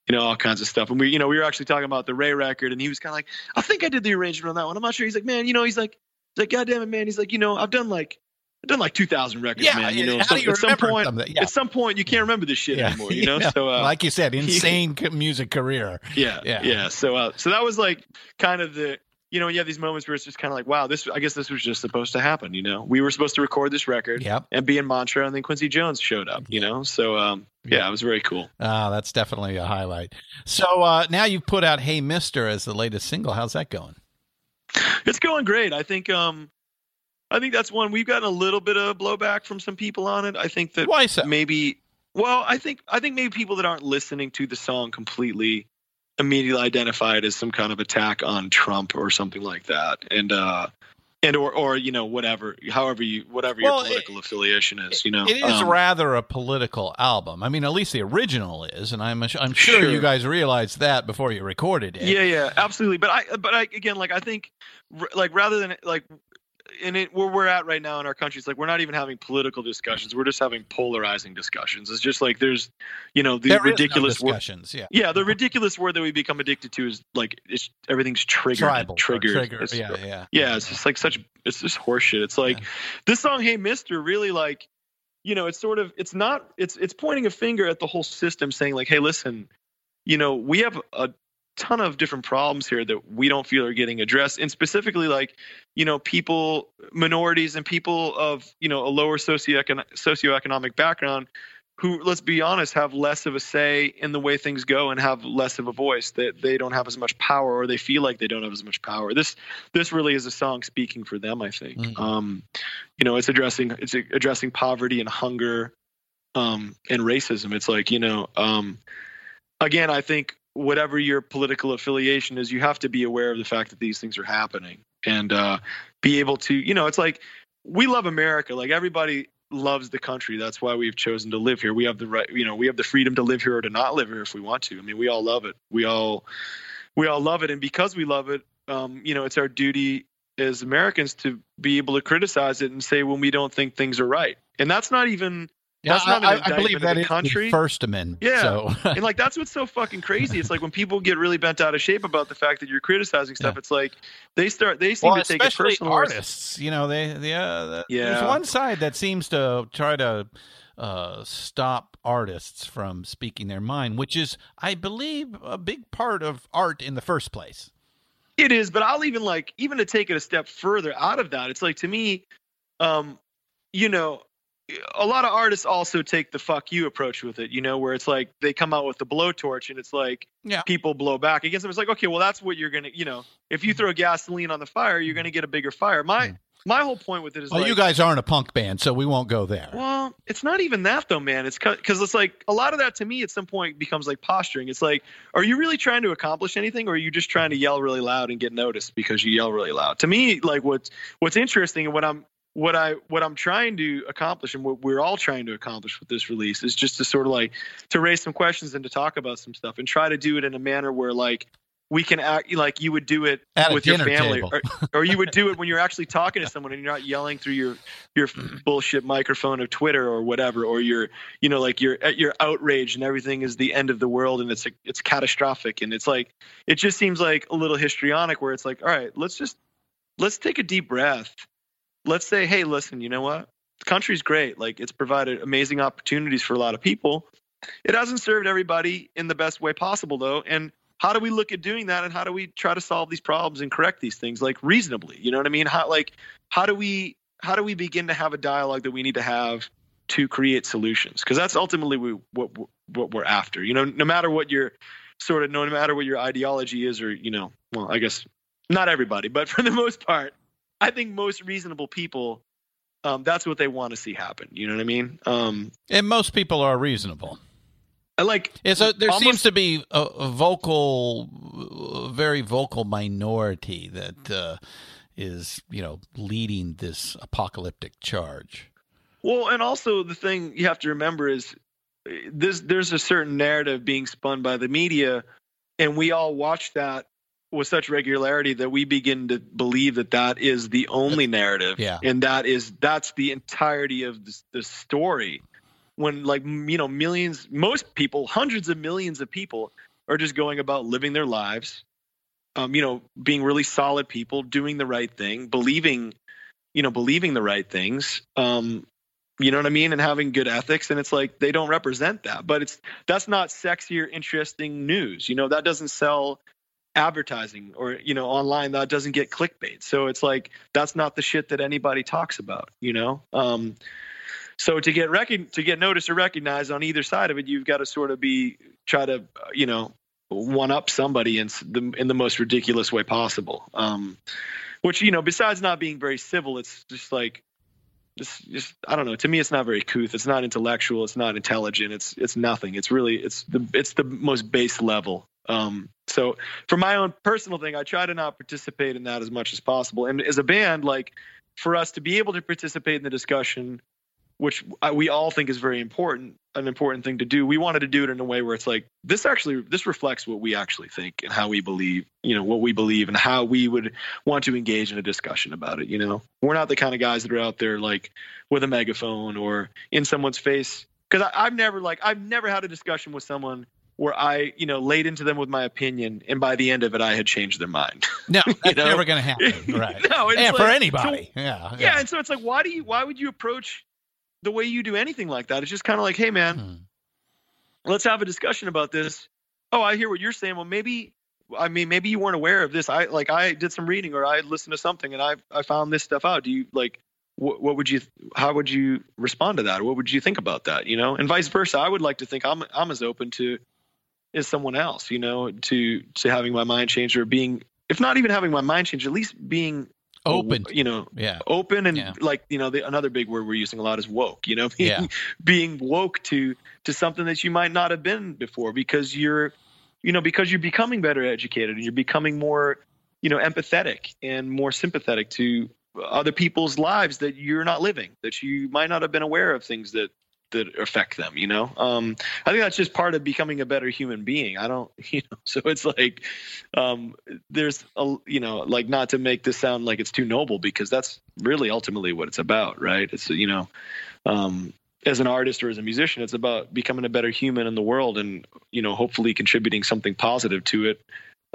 you know all kinds of stuff. And we, you know, we were actually talking about the Ray record, and he was kind of like, I think I did the arrangement on that one. I'm not sure. He's like, man, you know, he's like, he's like, God damn it, man. He's like, you know, I've done like. I've done like 2,000 records, Yeah, man. You know, how so- do you at some point, some? Yeah. at some point, you can't remember this shit anymore. You [laughs] know, Yeah. so uh, like you said, insane music career. yeah, Yeah. yeah, So, uh, so that was like kind of the, you know, you have these moments where it's just kind of like, wow, this. I guess this was just supposed to happen. You know, we were supposed to record this record Yep. and be in Montreux and then Quincy Jones showed up. You know, so um, yeah, it was very cool. Ah, that's definitely a highlight. So uh, now you've put out "Hey Mister" as the latest single. How's that going? It's going great. I think, um, I think that's one we've gotten a little bit of blowback from some people on it. I think that Why so? maybe well i think i think maybe people that aren't listening to the song completely immediately identified as some kind of attack on trump or something like that and uh and or or you know whatever however you whatever Well, your political affiliation is you know It is Um, rather a political album. I mean, at least the original is, and I'm I'm sure, Sure. you guys realized that before you recorded it. yeah yeah absolutely but i but i again like i think like rather than like in it where we're at right now in our country it's like we're not even having political discussions we're just having polarizing discussions it's just like there's you know the There no ridiculous wor- discussions. yeah, Yeah, the ridiculous word that we become addicted to is like it's everything's triggered, tribal, triggered. trigger. It's- Yeah, yeah. yeah, it's just like such it's just horseshit. It's like Yeah. this song, "Hey Mister," really like, you know, it's sort of it's not it's it's pointing a finger at the whole system, saying like, "Hey, listen, you know, we have a ton of different problems here that we don't feel are getting addressed, and specifically like, you know, people, minorities, and people of you know a lower socioecon- socioeconomic background." Who, let's be honest, have less of a say in the way things go and have less of a voice. That they don't have as much power, or they feel like they don't have as much power. This this really is a song speaking for them i think Mm. um you know it's addressing it's addressing poverty and hunger um and racism it's like you know um again i think whatever your political affiliation is you have to be aware of the fact that these things are happening and uh be able to you know it's like we love america. Like everybody loves the country. That's why we've chosen to live here. We have the right you know we have the freedom to live here or to not live here if we want to. I mean we all love it. We all we all love it. And because we love it um, you know it's our duty as americans to be able to criticize it and say when we don't think things are right. And that's not even Yeah, That's not an I, I indictment believe of that the country. the First Amendment. Yeah. So and like that's what's so fucking crazy it's like when people get really bent out of shape about the fact that you're criticizing stuff Yeah. it's like they start they seem well, to take it personal artists. You know, they, they uh, the- There's one side that seems to try to uh, stop artists from speaking their mind, which is, I believe, a big part of art in the first place. It is, but I'll even like even to take it a step further out of that. It's like to me, um, you know, a lot of artists also take the fuck you approach with it, you know, where it's like they come out with the blowtorch and it's like Yeah. people blow back against them. It's like, okay, well, that's what you're gonna, you know, if you mm-hmm. throw gasoline on the fire, you're gonna get a bigger fire. My mm-hmm. my whole point with it is Well, like, you guys aren't a punk band, so we won't go there. well, it's not even that though, man. It's because it's like a lot of that to me at some point becomes like posturing. It's like, are you really trying to accomplish anything, or are you just trying to yell really loud and get noticed because you yell really loud? To me, like what's what's interesting and what I'm what I what I'm trying to accomplish and what we're all trying to accomplish with this release is just to sort of like to raise some questions and to talk about some stuff and try to do it in a manner where like we can act like you would do it At with your family or, or you would do it [laughs] when you're actually talking to someone and you're not yelling through your your bullshit microphone of Twitter or whatever or you're you know like you're you're outraged and everything is the end of the world and it's it's catastrophic. And it's like it just seems like a little histrionic where it's like all right let's just let's take a deep breath let's say hey listen you know what? The country's great. Like it's provided amazing opportunities for a lot of people. It hasn't served everybody in the best way possible though. And how do we look at doing that? And how do we try to solve these problems and correct these things like reasonably? You know what i mean? How like how do we how do we begin to have a dialogue that we need to have to create solutions? Because that's ultimately we, what what we're after. You know no matter what your sort of no matter what your ideology is or you know well i guess not everybody but for the [laughs] most part i think most reasonable people um, that's what they want to see happen you know what i mean um, And most people are reasonable. I like It's a, there almost- seems to be a, a vocal, a very vocal minority that uh, is, you know, leading this apocalyptic charge. Well, and also the thing you have to remember is uh, this there's a certain narrative being spun by the media and we all watch that with such regularity that we begin to believe that that is the only narrative Yeah. and that is that's the entirety of the, the story when like you know millions most people hundreds of millions of people are just going about living their lives um, you know being really solid people doing the right thing believing you know believing the right things um, you know what I mean, and having good ethics. And it's like they don't represent that, but it's that's not sexy or interesting news. You know, that doesn't sell advertising or you know online that doesn't get clickbait so it's like that's not the shit that anybody talks about you know um so to get recon- to get noticed or recognized on either side of it you've got to sort of be try to you know one up somebody in the in the most ridiculous way possible um which you know besides not being very civil it's just like just just I don't know. To me, it's not very couth. It's not intellectual. It's not intelligent. It's it's nothing. It's really it's the it's the most base level. Um, so for my own personal thing, I try to not participate in that as much as possible. And as a band, like for us to be able to participate in the discussion, which I, we all think is very important, an important thing to do. We wanted to do it in a way where it's like this actually this reflects what we actually think and how we believe, you know, what we believe and how we would want to engage in a discussion about it. You know, we're not the kind of guys that are out there like with a megaphone or in someone's face. Because I've never like I've never had a discussion with someone where I, you know, laid into them with my opinion, and by the end of it, I had changed their mind. [laughs] No, that's know? never going to happen. [laughs] Right. No, it's yeah, for like- anybody. yeah. yeah, and so it's like, why do you? Why would you approach the way you do anything like that? It's just kind of like, hey, man, Hmm. let's have a discussion about this. Oh, I hear what you're saying. Well, maybe. I mean, maybe you weren't aware of this. I like I did some reading or I listened to something and I I found this stuff out. Do you like what, what would you how would you respond to that? What would you think about that? You know, and vice versa. I would like to think I'm I'm as open to as someone else. You know, to to having my mind changed or being if not even having my mind changed, at least being Open. You know, Yeah. open and Yeah. like you know the, another big word we're using a lot is woke you know [laughs] being, Yeah. being woke to to something that you might not have been before because you're you know because you're becoming better educated and you're becoming more you know empathetic and more sympathetic to other people's lives that you're not living that you might not have been aware of things that that affect them you know? Um i think that's just part of becoming a better human being. I don't [laughs] you know so it's like um there's a you know like not to make this sound like it's too noble because that's really ultimately what it's about right? It's you know um as an artist or as a musician it's about becoming a better human in the world and you know hopefully contributing something positive to it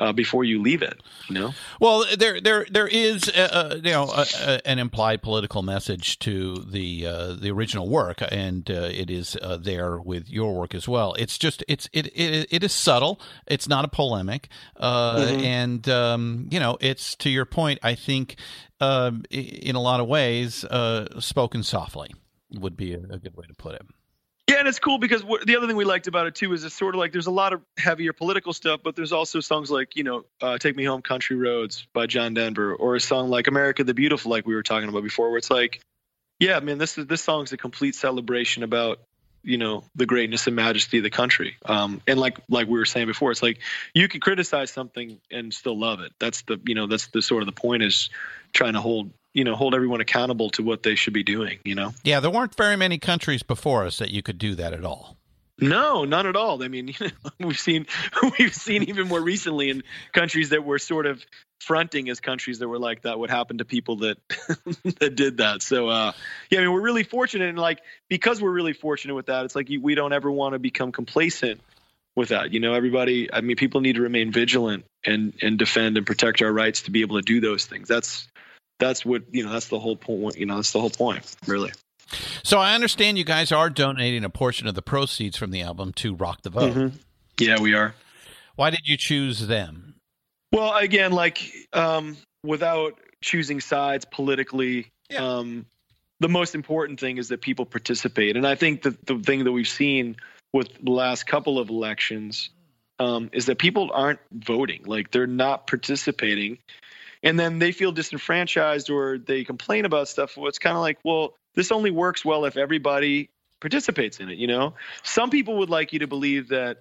uh, before you leave it. You know. Well, there there there is uh, you know a, a, an implied political message to the uh, the original work, and uh, it is uh, there with your work as well. It's just it's it it, it is subtle. It's not a polemic, uh, mm-hmm. and um, you know it's to your point. I think um, in a lot of ways, spoken softly would be a, a good way to put it. Yeah, and it's cool because the other thing we liked about it too is it's sort of like there's a lot of heavier political stuff, but there's also songs like you know uh, "Take Me Home, Country Roads" by John Denver, or a song like "America the Beautiful," like we were talking about before, where it's like, yeah, man, this is this song's a complete celebration about you know the greatness and majesty of the country. Um, and like like we were saying before, it's like you can criticize something and still love it. That's the you know that's the sort of the point is trying to hold you know hold everyone accountable to what they should be doing you know? Yeah there weren't very many countries before us that you could do that at all. No none at all. I mean you [laughs] know, we've seen [laughs] we've seen even more recently in countries that were sort of fronting as countries that were like that what happened to people that [laughs] that did that. So uh yeah i mean we're really fortunate and like because we're really fortunate with that it's like we don't ever want to become complacent with that you know? Everybody i mean people need to remain vigilant and and defend and protect our rights to be able to do those things. That's that's what you know that's the whole point you know that's the whole point really. So i understand you guys are donating a portion of the proceeds from the album to rock the vote. Mm-hmm. yeah we are. Why did you choose them? Well again like um, without choosing sides politically yeah. um, the most important thing is that people participate. And i think that the thing that we've seen with the last couple of elections um, is that people aren't voting. Like they're not participating and then they feel disenfranchised or they complain about stuff. Well, it's kind of like, well, this only works well if everybody participates in it. You know, some people would like you to believe that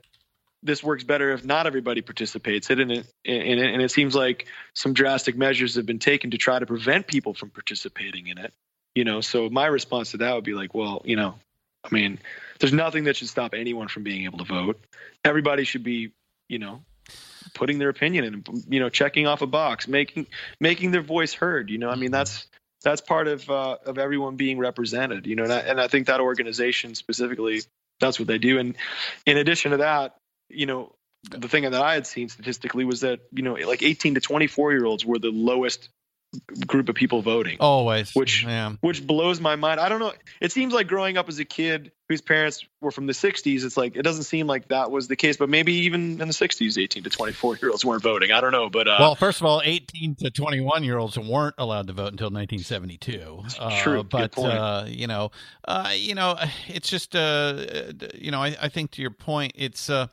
this works better if not everybody participates in it, in it, and it seems like some drastic measures have been taken to try to prevent people from participating in it. You know, so my response to that would be like, well, you know, I mean, there's nothing that should stop anyone from being able to vote. Everybody should be, you know, putting their opinion in, you know, checking off a box, making making their voice heard. You know, I mean, that's that's part of uh, of everyone being represented. You know, and I, and I think that organization specifically, that's what they do. And in addition to that, you know, the thing that I had seen statistically was that you know, like 18 to 24 year olds were the lowest group of people voting. Always. Which yeah. which blows my mind. I don't know. It seems like growing up as a kid whose parents were from the 60s, it's like it doesn't seem like that was the case, but maybe even in the 60s 18 to 24 year olds weren't voting. I don't know, but uh, Well, first of all, 18 to 21 year olds weren't allowed to vote until 1972. Uh, true. But uh, you know, uh, you know, it's just uh, you know, I, I think to your point, it's uh,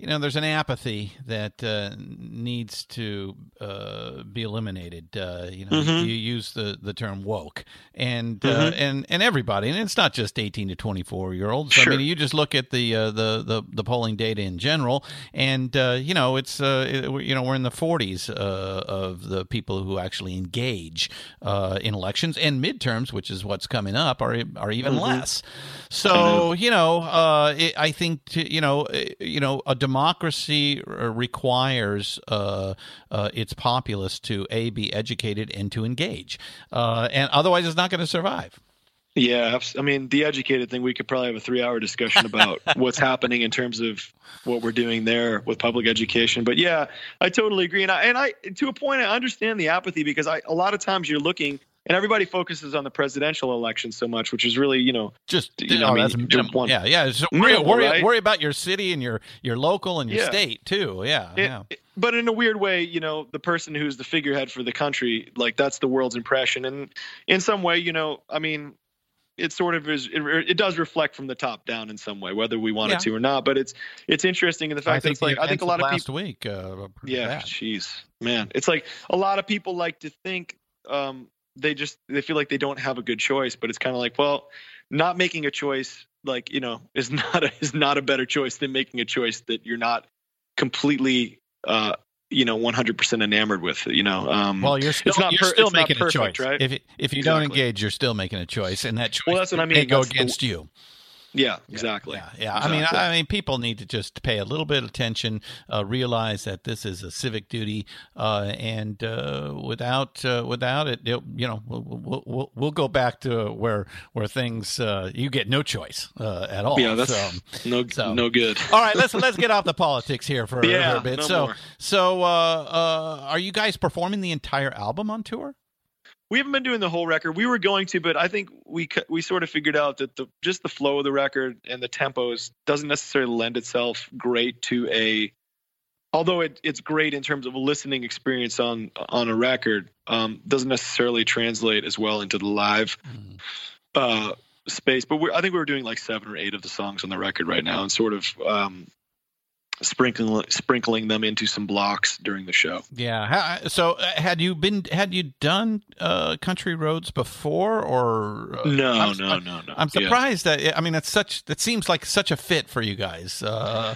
you know, there's an apathy that uh, needs to uh, be eliminated. Uh, you know, mm-hmm. you use the, the term woke, and uh, mm-hmm. and and everybody, and it's not just 18 to 24 year olds. Sure. I mean, you just look at the uh, the, the the polling data in general, and uh, you know, it's it, you know we're in the 40s of the people who actually engage in elections and midterms, which is what's coming up, are are even mm-hmm. less. So you know, it, I think to, you know, you know a democracy uh, requires uh, uh, its populace to a be educated and to engage, uh, and otherwise it's not going to survive. Yeah, I mean the educated thing. We could probably have a three-hour discussion about [laughs] what's happening in terms of what we're doing there with public education. But yeah, I totally agree, and I, and I to a point I understand the apathy because I a lot of times you're looking and everybody focuses on the presidential election so much, which is really, you know, just you know, I mean, one. yeah, yeah. So worry, minimal, worry, right? worry, about your city and your your local and your yeah. state too. Yeah, it, yeah. It, but in a weird way, you know, the person who's the figurehead for the country, like that's the world's impression, and in some way, you know, I mean, it sort of is. It, it does reflect from the top down in some way, whether we want yeah. it to or not. But it's it's interesting in the fact I that it's like I think a lot of people last people. week. Uh, yeah, jeez, man, it's like a lot of people like to think um, they just they feel like they don't have a good choice but it's kind of like well not making a choice like you know is [laughs] not a, is not a better choice than making a choice that you're not completely uh you know 100% enamored with you know um well you're still, you're per, still making perfect, a choice. right? If if you exactly. don't engage you're still making a choice and that choice well that's what i mean may go against the, you Yeah, exactly. Yeah, yeah. I mean, I, I, mean, people need to just pay a little bit of attention, uh, realize that this is a civic duty, uh, and uh, without uh, without it, it, you know, we'll, we'll, we'll go back to where where things uh, you get no choice uh, at all. Yeah, that's so, no so. no good. all right, let's let's get off the politics here for, [laughs] yeah, for a bit. No so more. so are you guys performing the entire album on tour? We haven't been doing the whole record. We were going to, but I think we we sort of figured out that the just the flow of the record and the tempos doesn't necessarily lend itself great to a. Although it, it's great in terms of a listening experience on on a record, um, doesn't necessarily translate as well into the live mm. uh, space. But I think we were doing like seven or eight of the songs on the record right now, and sort of um, sprinkling sprinkling them into some blocks during the show. Yeah. So uh, had you been had you done uh, country roads before or uh, no, I'm, no, no, no. I'm surprised yeah. that I mean that's such that seems like such a fit for you guys. Uh,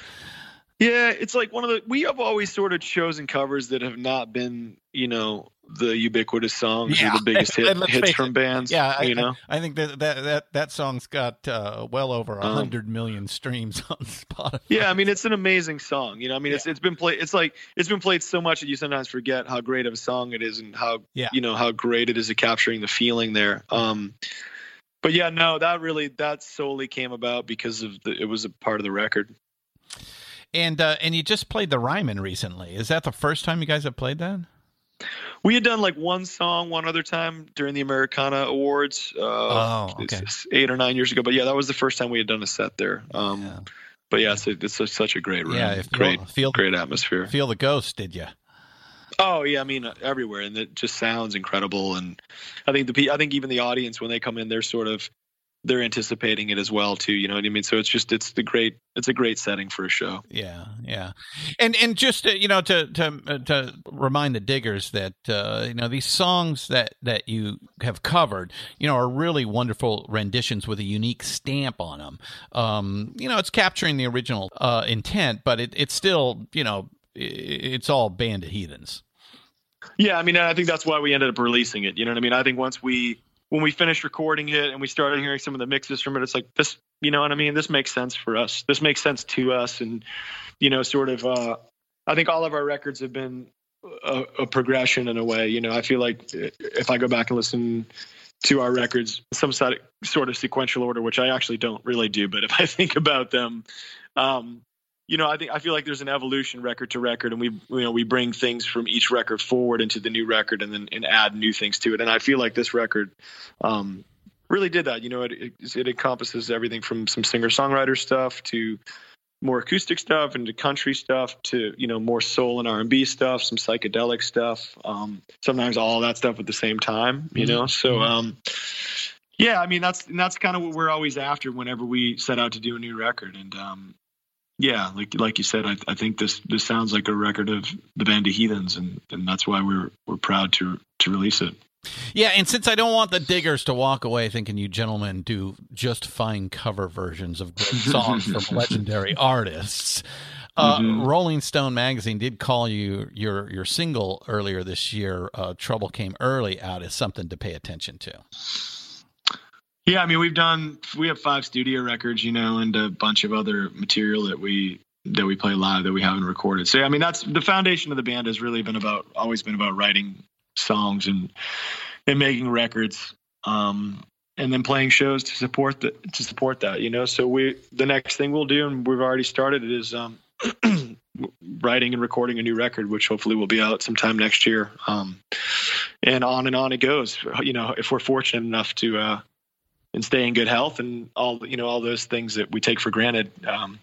yeah, it's like one of the we have always sort of chosen covers that have not been, you know, the ubiquitous songs yeah. or the [laughs] biggest hit, hits from bands. Yeah, you I, know. I, I, think that that that that song's got uh, well over a um, hundred um, million streams [laughs] on Spotify. Yeah, I mean it's an amazing song. You know, I mean yeah. it's it's been played. It's like it's been played so much that you sometimes forget how great of a song it is and how yeah. you know how great it is at capturing the feeling there. Um, but yeah, no, that really that solely came about because of the, it was a part of the record. And uh, and you just played the Ryman recently. Is that the first time you guys have played that? We had done like one song one other time during the Americana Awards. Uh, oh, okay. Eight or nine years ago, but yeah, that was the first time we had done a set there. Um, yeah. But yeah, it's, it's, such a great room. Yeah, great, feel, great atmosphere. Feel the ghost, did you? Oh yeah, I mean uh, everywhere, and it just sounds incredible. And I think the I think even the audience when they come in, they're sort of they're anticipating it as well too you know what i mean? So it's just it's the great it's a great setting for a show. Yeah yeah. And and just uh, you know to to uh, to remind the diggers that uh, you know these songs that that you have covered you know are really wonderful renditions with a unique stamp on them um you know it's capturing the original uh intent but it, it's still you know it's all band of heathens. Yeah i mean i think that's why we ended up releasing it you know what i mean? I think once we when we finished recording it and we started hearing some of the mixes from it, it's like this, you know what I mean? This makes sense for us. This makes sense to us. And, you know, sort of, uh, I think all of our records have been a, a progression in a way. You know, I feel like if I go back and listen to our records, some sort of sequential order, which I actually don't really do, but if I [laughs] think about them, um, you know, I think I feel like there's an evolution record to record, and we you know we bring things from each record forward into the new record, and then and add new things to it. And I feel like this record um, really did that. You know, it, it, it encompasses everything from some singer songwriter stuff to more acoustic stuff and to country stuff to you know more soul and R&B stuff, some psychedelic stuff. Um, sometimes all that stuff at the same time. You know, so. Mm-hmm. Um, yeah, I mean that's that's kind of what we're always after whenever we set out to do a new record, and um, yeah, like like you said, I, I think this this sounds like a record of the band of Heathens, and, and that's why we're we're proud to to release it. Yeah, and since I don't want the diggers to walk away thinking you gentlemen do just fine cover versions of great [laughs] songs from legendary artists, uh, mm-hmm. Rolling Stone magazine did call you your your single earlier this year, uh, "Trouble Came Early," out as something to pay attention to. Yeah, I mean, we've done we have five studio records, you know, and a bunch of other material that we that we play live that we haven't recorded. So, I mean, that's the foundation of the band has really been about always been about writing songs and and making records, um, and then playing shows to support to support that, you know. So we the next thing we'll do, and we've already started it, is um, [clears throat] writing and recording a new record, which hopefully will be out sometime next year. Um, and on and on it goes. You know, if we're fortunate enough to uh, and stay in good health and all you know all those things that we take for granted um,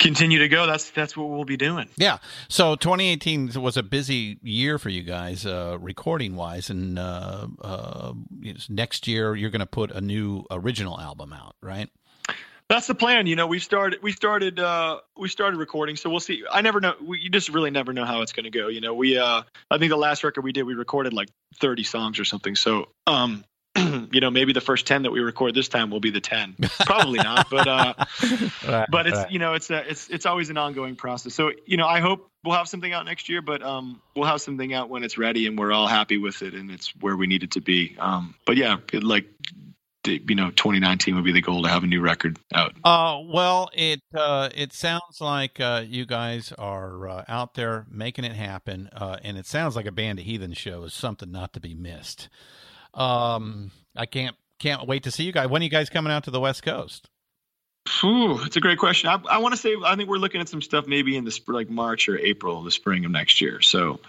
continue to go. That's that's what we'll be doing. Yeah. So 2018 was a busy year for you guys uh, recording wise and uh, uh, next year you're going to put a new original album out right? That's the plan. You know we started we started uh, we started recording so we'll see. I never know we, you just really never know how it's going to go. You know we uh, i think the last record we did we recorded like 30 songs or something. So um [clears throat] you know, maybe the first 10 that we record this time will be the 10. Probably not, [laughs] but, uh, right, but it's, right. you know, it's, a, it's, it's always an ongoing process. So, you know, I hope we'll have something out next year, but, um, we'll have something out when it's ready and we're all happy with it and it's where we need it to be. Um, but yeah, it, like you know 2019 would be the goal to have a new record out. Uh, well, it uh, it sounds like uh, you guys are uh, out there making it happen, uh, and it sounds like a band of heathen show is something not to be missed. Um, I can't can't wait to see you guys. When are you guys coming out to the West Coast? Ooh, it's a great question. I, I want to say I think we're looking at some stuff maybe in the sp- like March or April, the spring of next year. So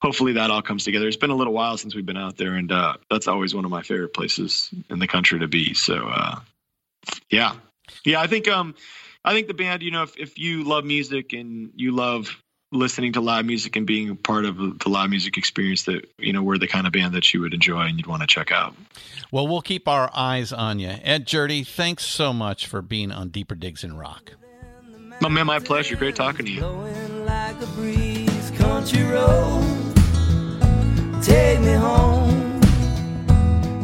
hopefully that all comes together. It's been a little while since we've been out there, and uh, that's always one of my favorite places in the country to be. So uh, yeah, yeah. I think um, I think the band. You know, if if you love music and you love listening to live music and being part of the live music experience that you know we're the kind of band that you would enjoy and you'd want to check out. Well we'll keep our eyes on you ed Jurdi, thanks so much for being on deeper digs in rock. My man my pleasure. Great talking to you. Country road, take me home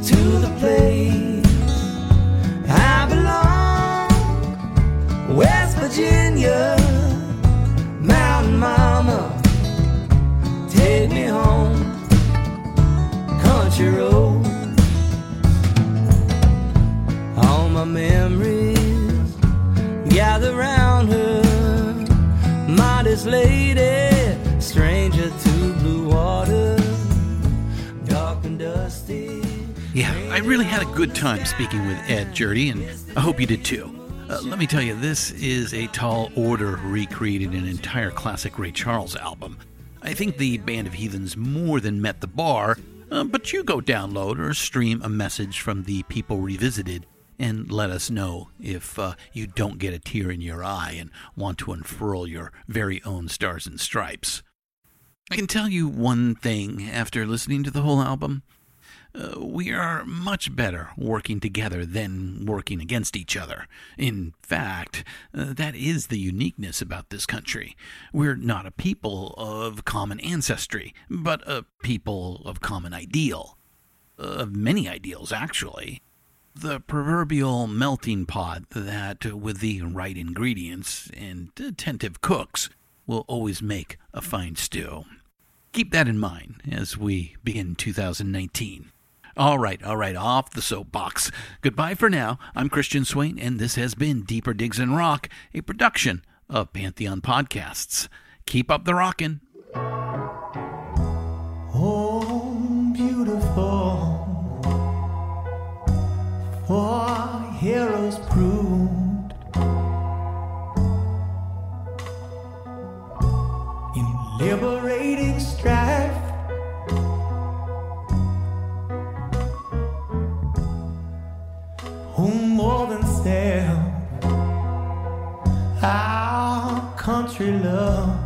to the place I belong. West Virginia country road. All my memories gather round her, modest lady, stranger to blue water, dark and dusty. Yeah, I really had a good time speaking with Ed Jurdi, and I hope you did too. Uh, let me tell you, this is a tall order recreated an entire classic Ray Charles album. I think the Band of Heathens more than met the bar, uh, but you go download or stream a message from the People Revisited and let us know if uh, you don't get a tear in your eye and want to unfurl your very own Stars and Stripes. I can tell you one thing after listening to the whole album. Uh, we are much better working together than working against each other. In fact, uh, that is the uniqueness about this country. We're not a people of common ancestry, but a people of common ideal. Of many ideals, actually. The proverbial melting pot that, with the right ingredients and attentive cooks, will always make a fine stew. Keep that in mind as we begin 2019. All right, all right, off the soapbox. Goodbye for now. I'm Christian Swain, and this has been Deeper Digs in Rock, a production of Pantheon Podcasts. Keep up the rockin'. Oh, beautiful, for heroes proved in liberating our country love.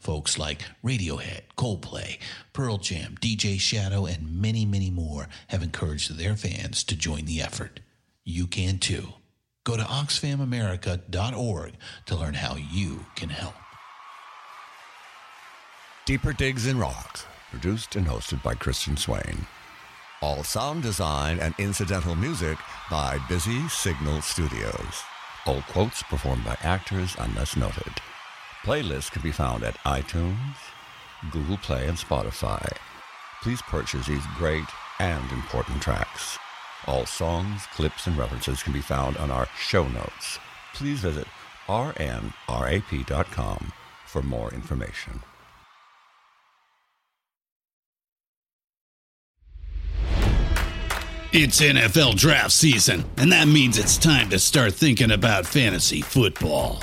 Folks like Radiohead, Coldplay, Pearl Jam, DJ Shadow, and many, many more have encouraged their fans to join the effort. You can too. Go to oxfamamerica.org to learn how you can help. Deeper Digs in Rock, produced and hosted by Christian Swain. All sound design and incidental music by Busy Signal Studios. All quotes performed by actors unless noted. Playlists can be found at iTunes, Google Play, and Spotify. Please purchase these great and important tracks. All songs, clips, and references can be found on our show notes. Please visit rnrap.com for more information. It's NFL draft season, and that means it's time to start thinking about fantasy football.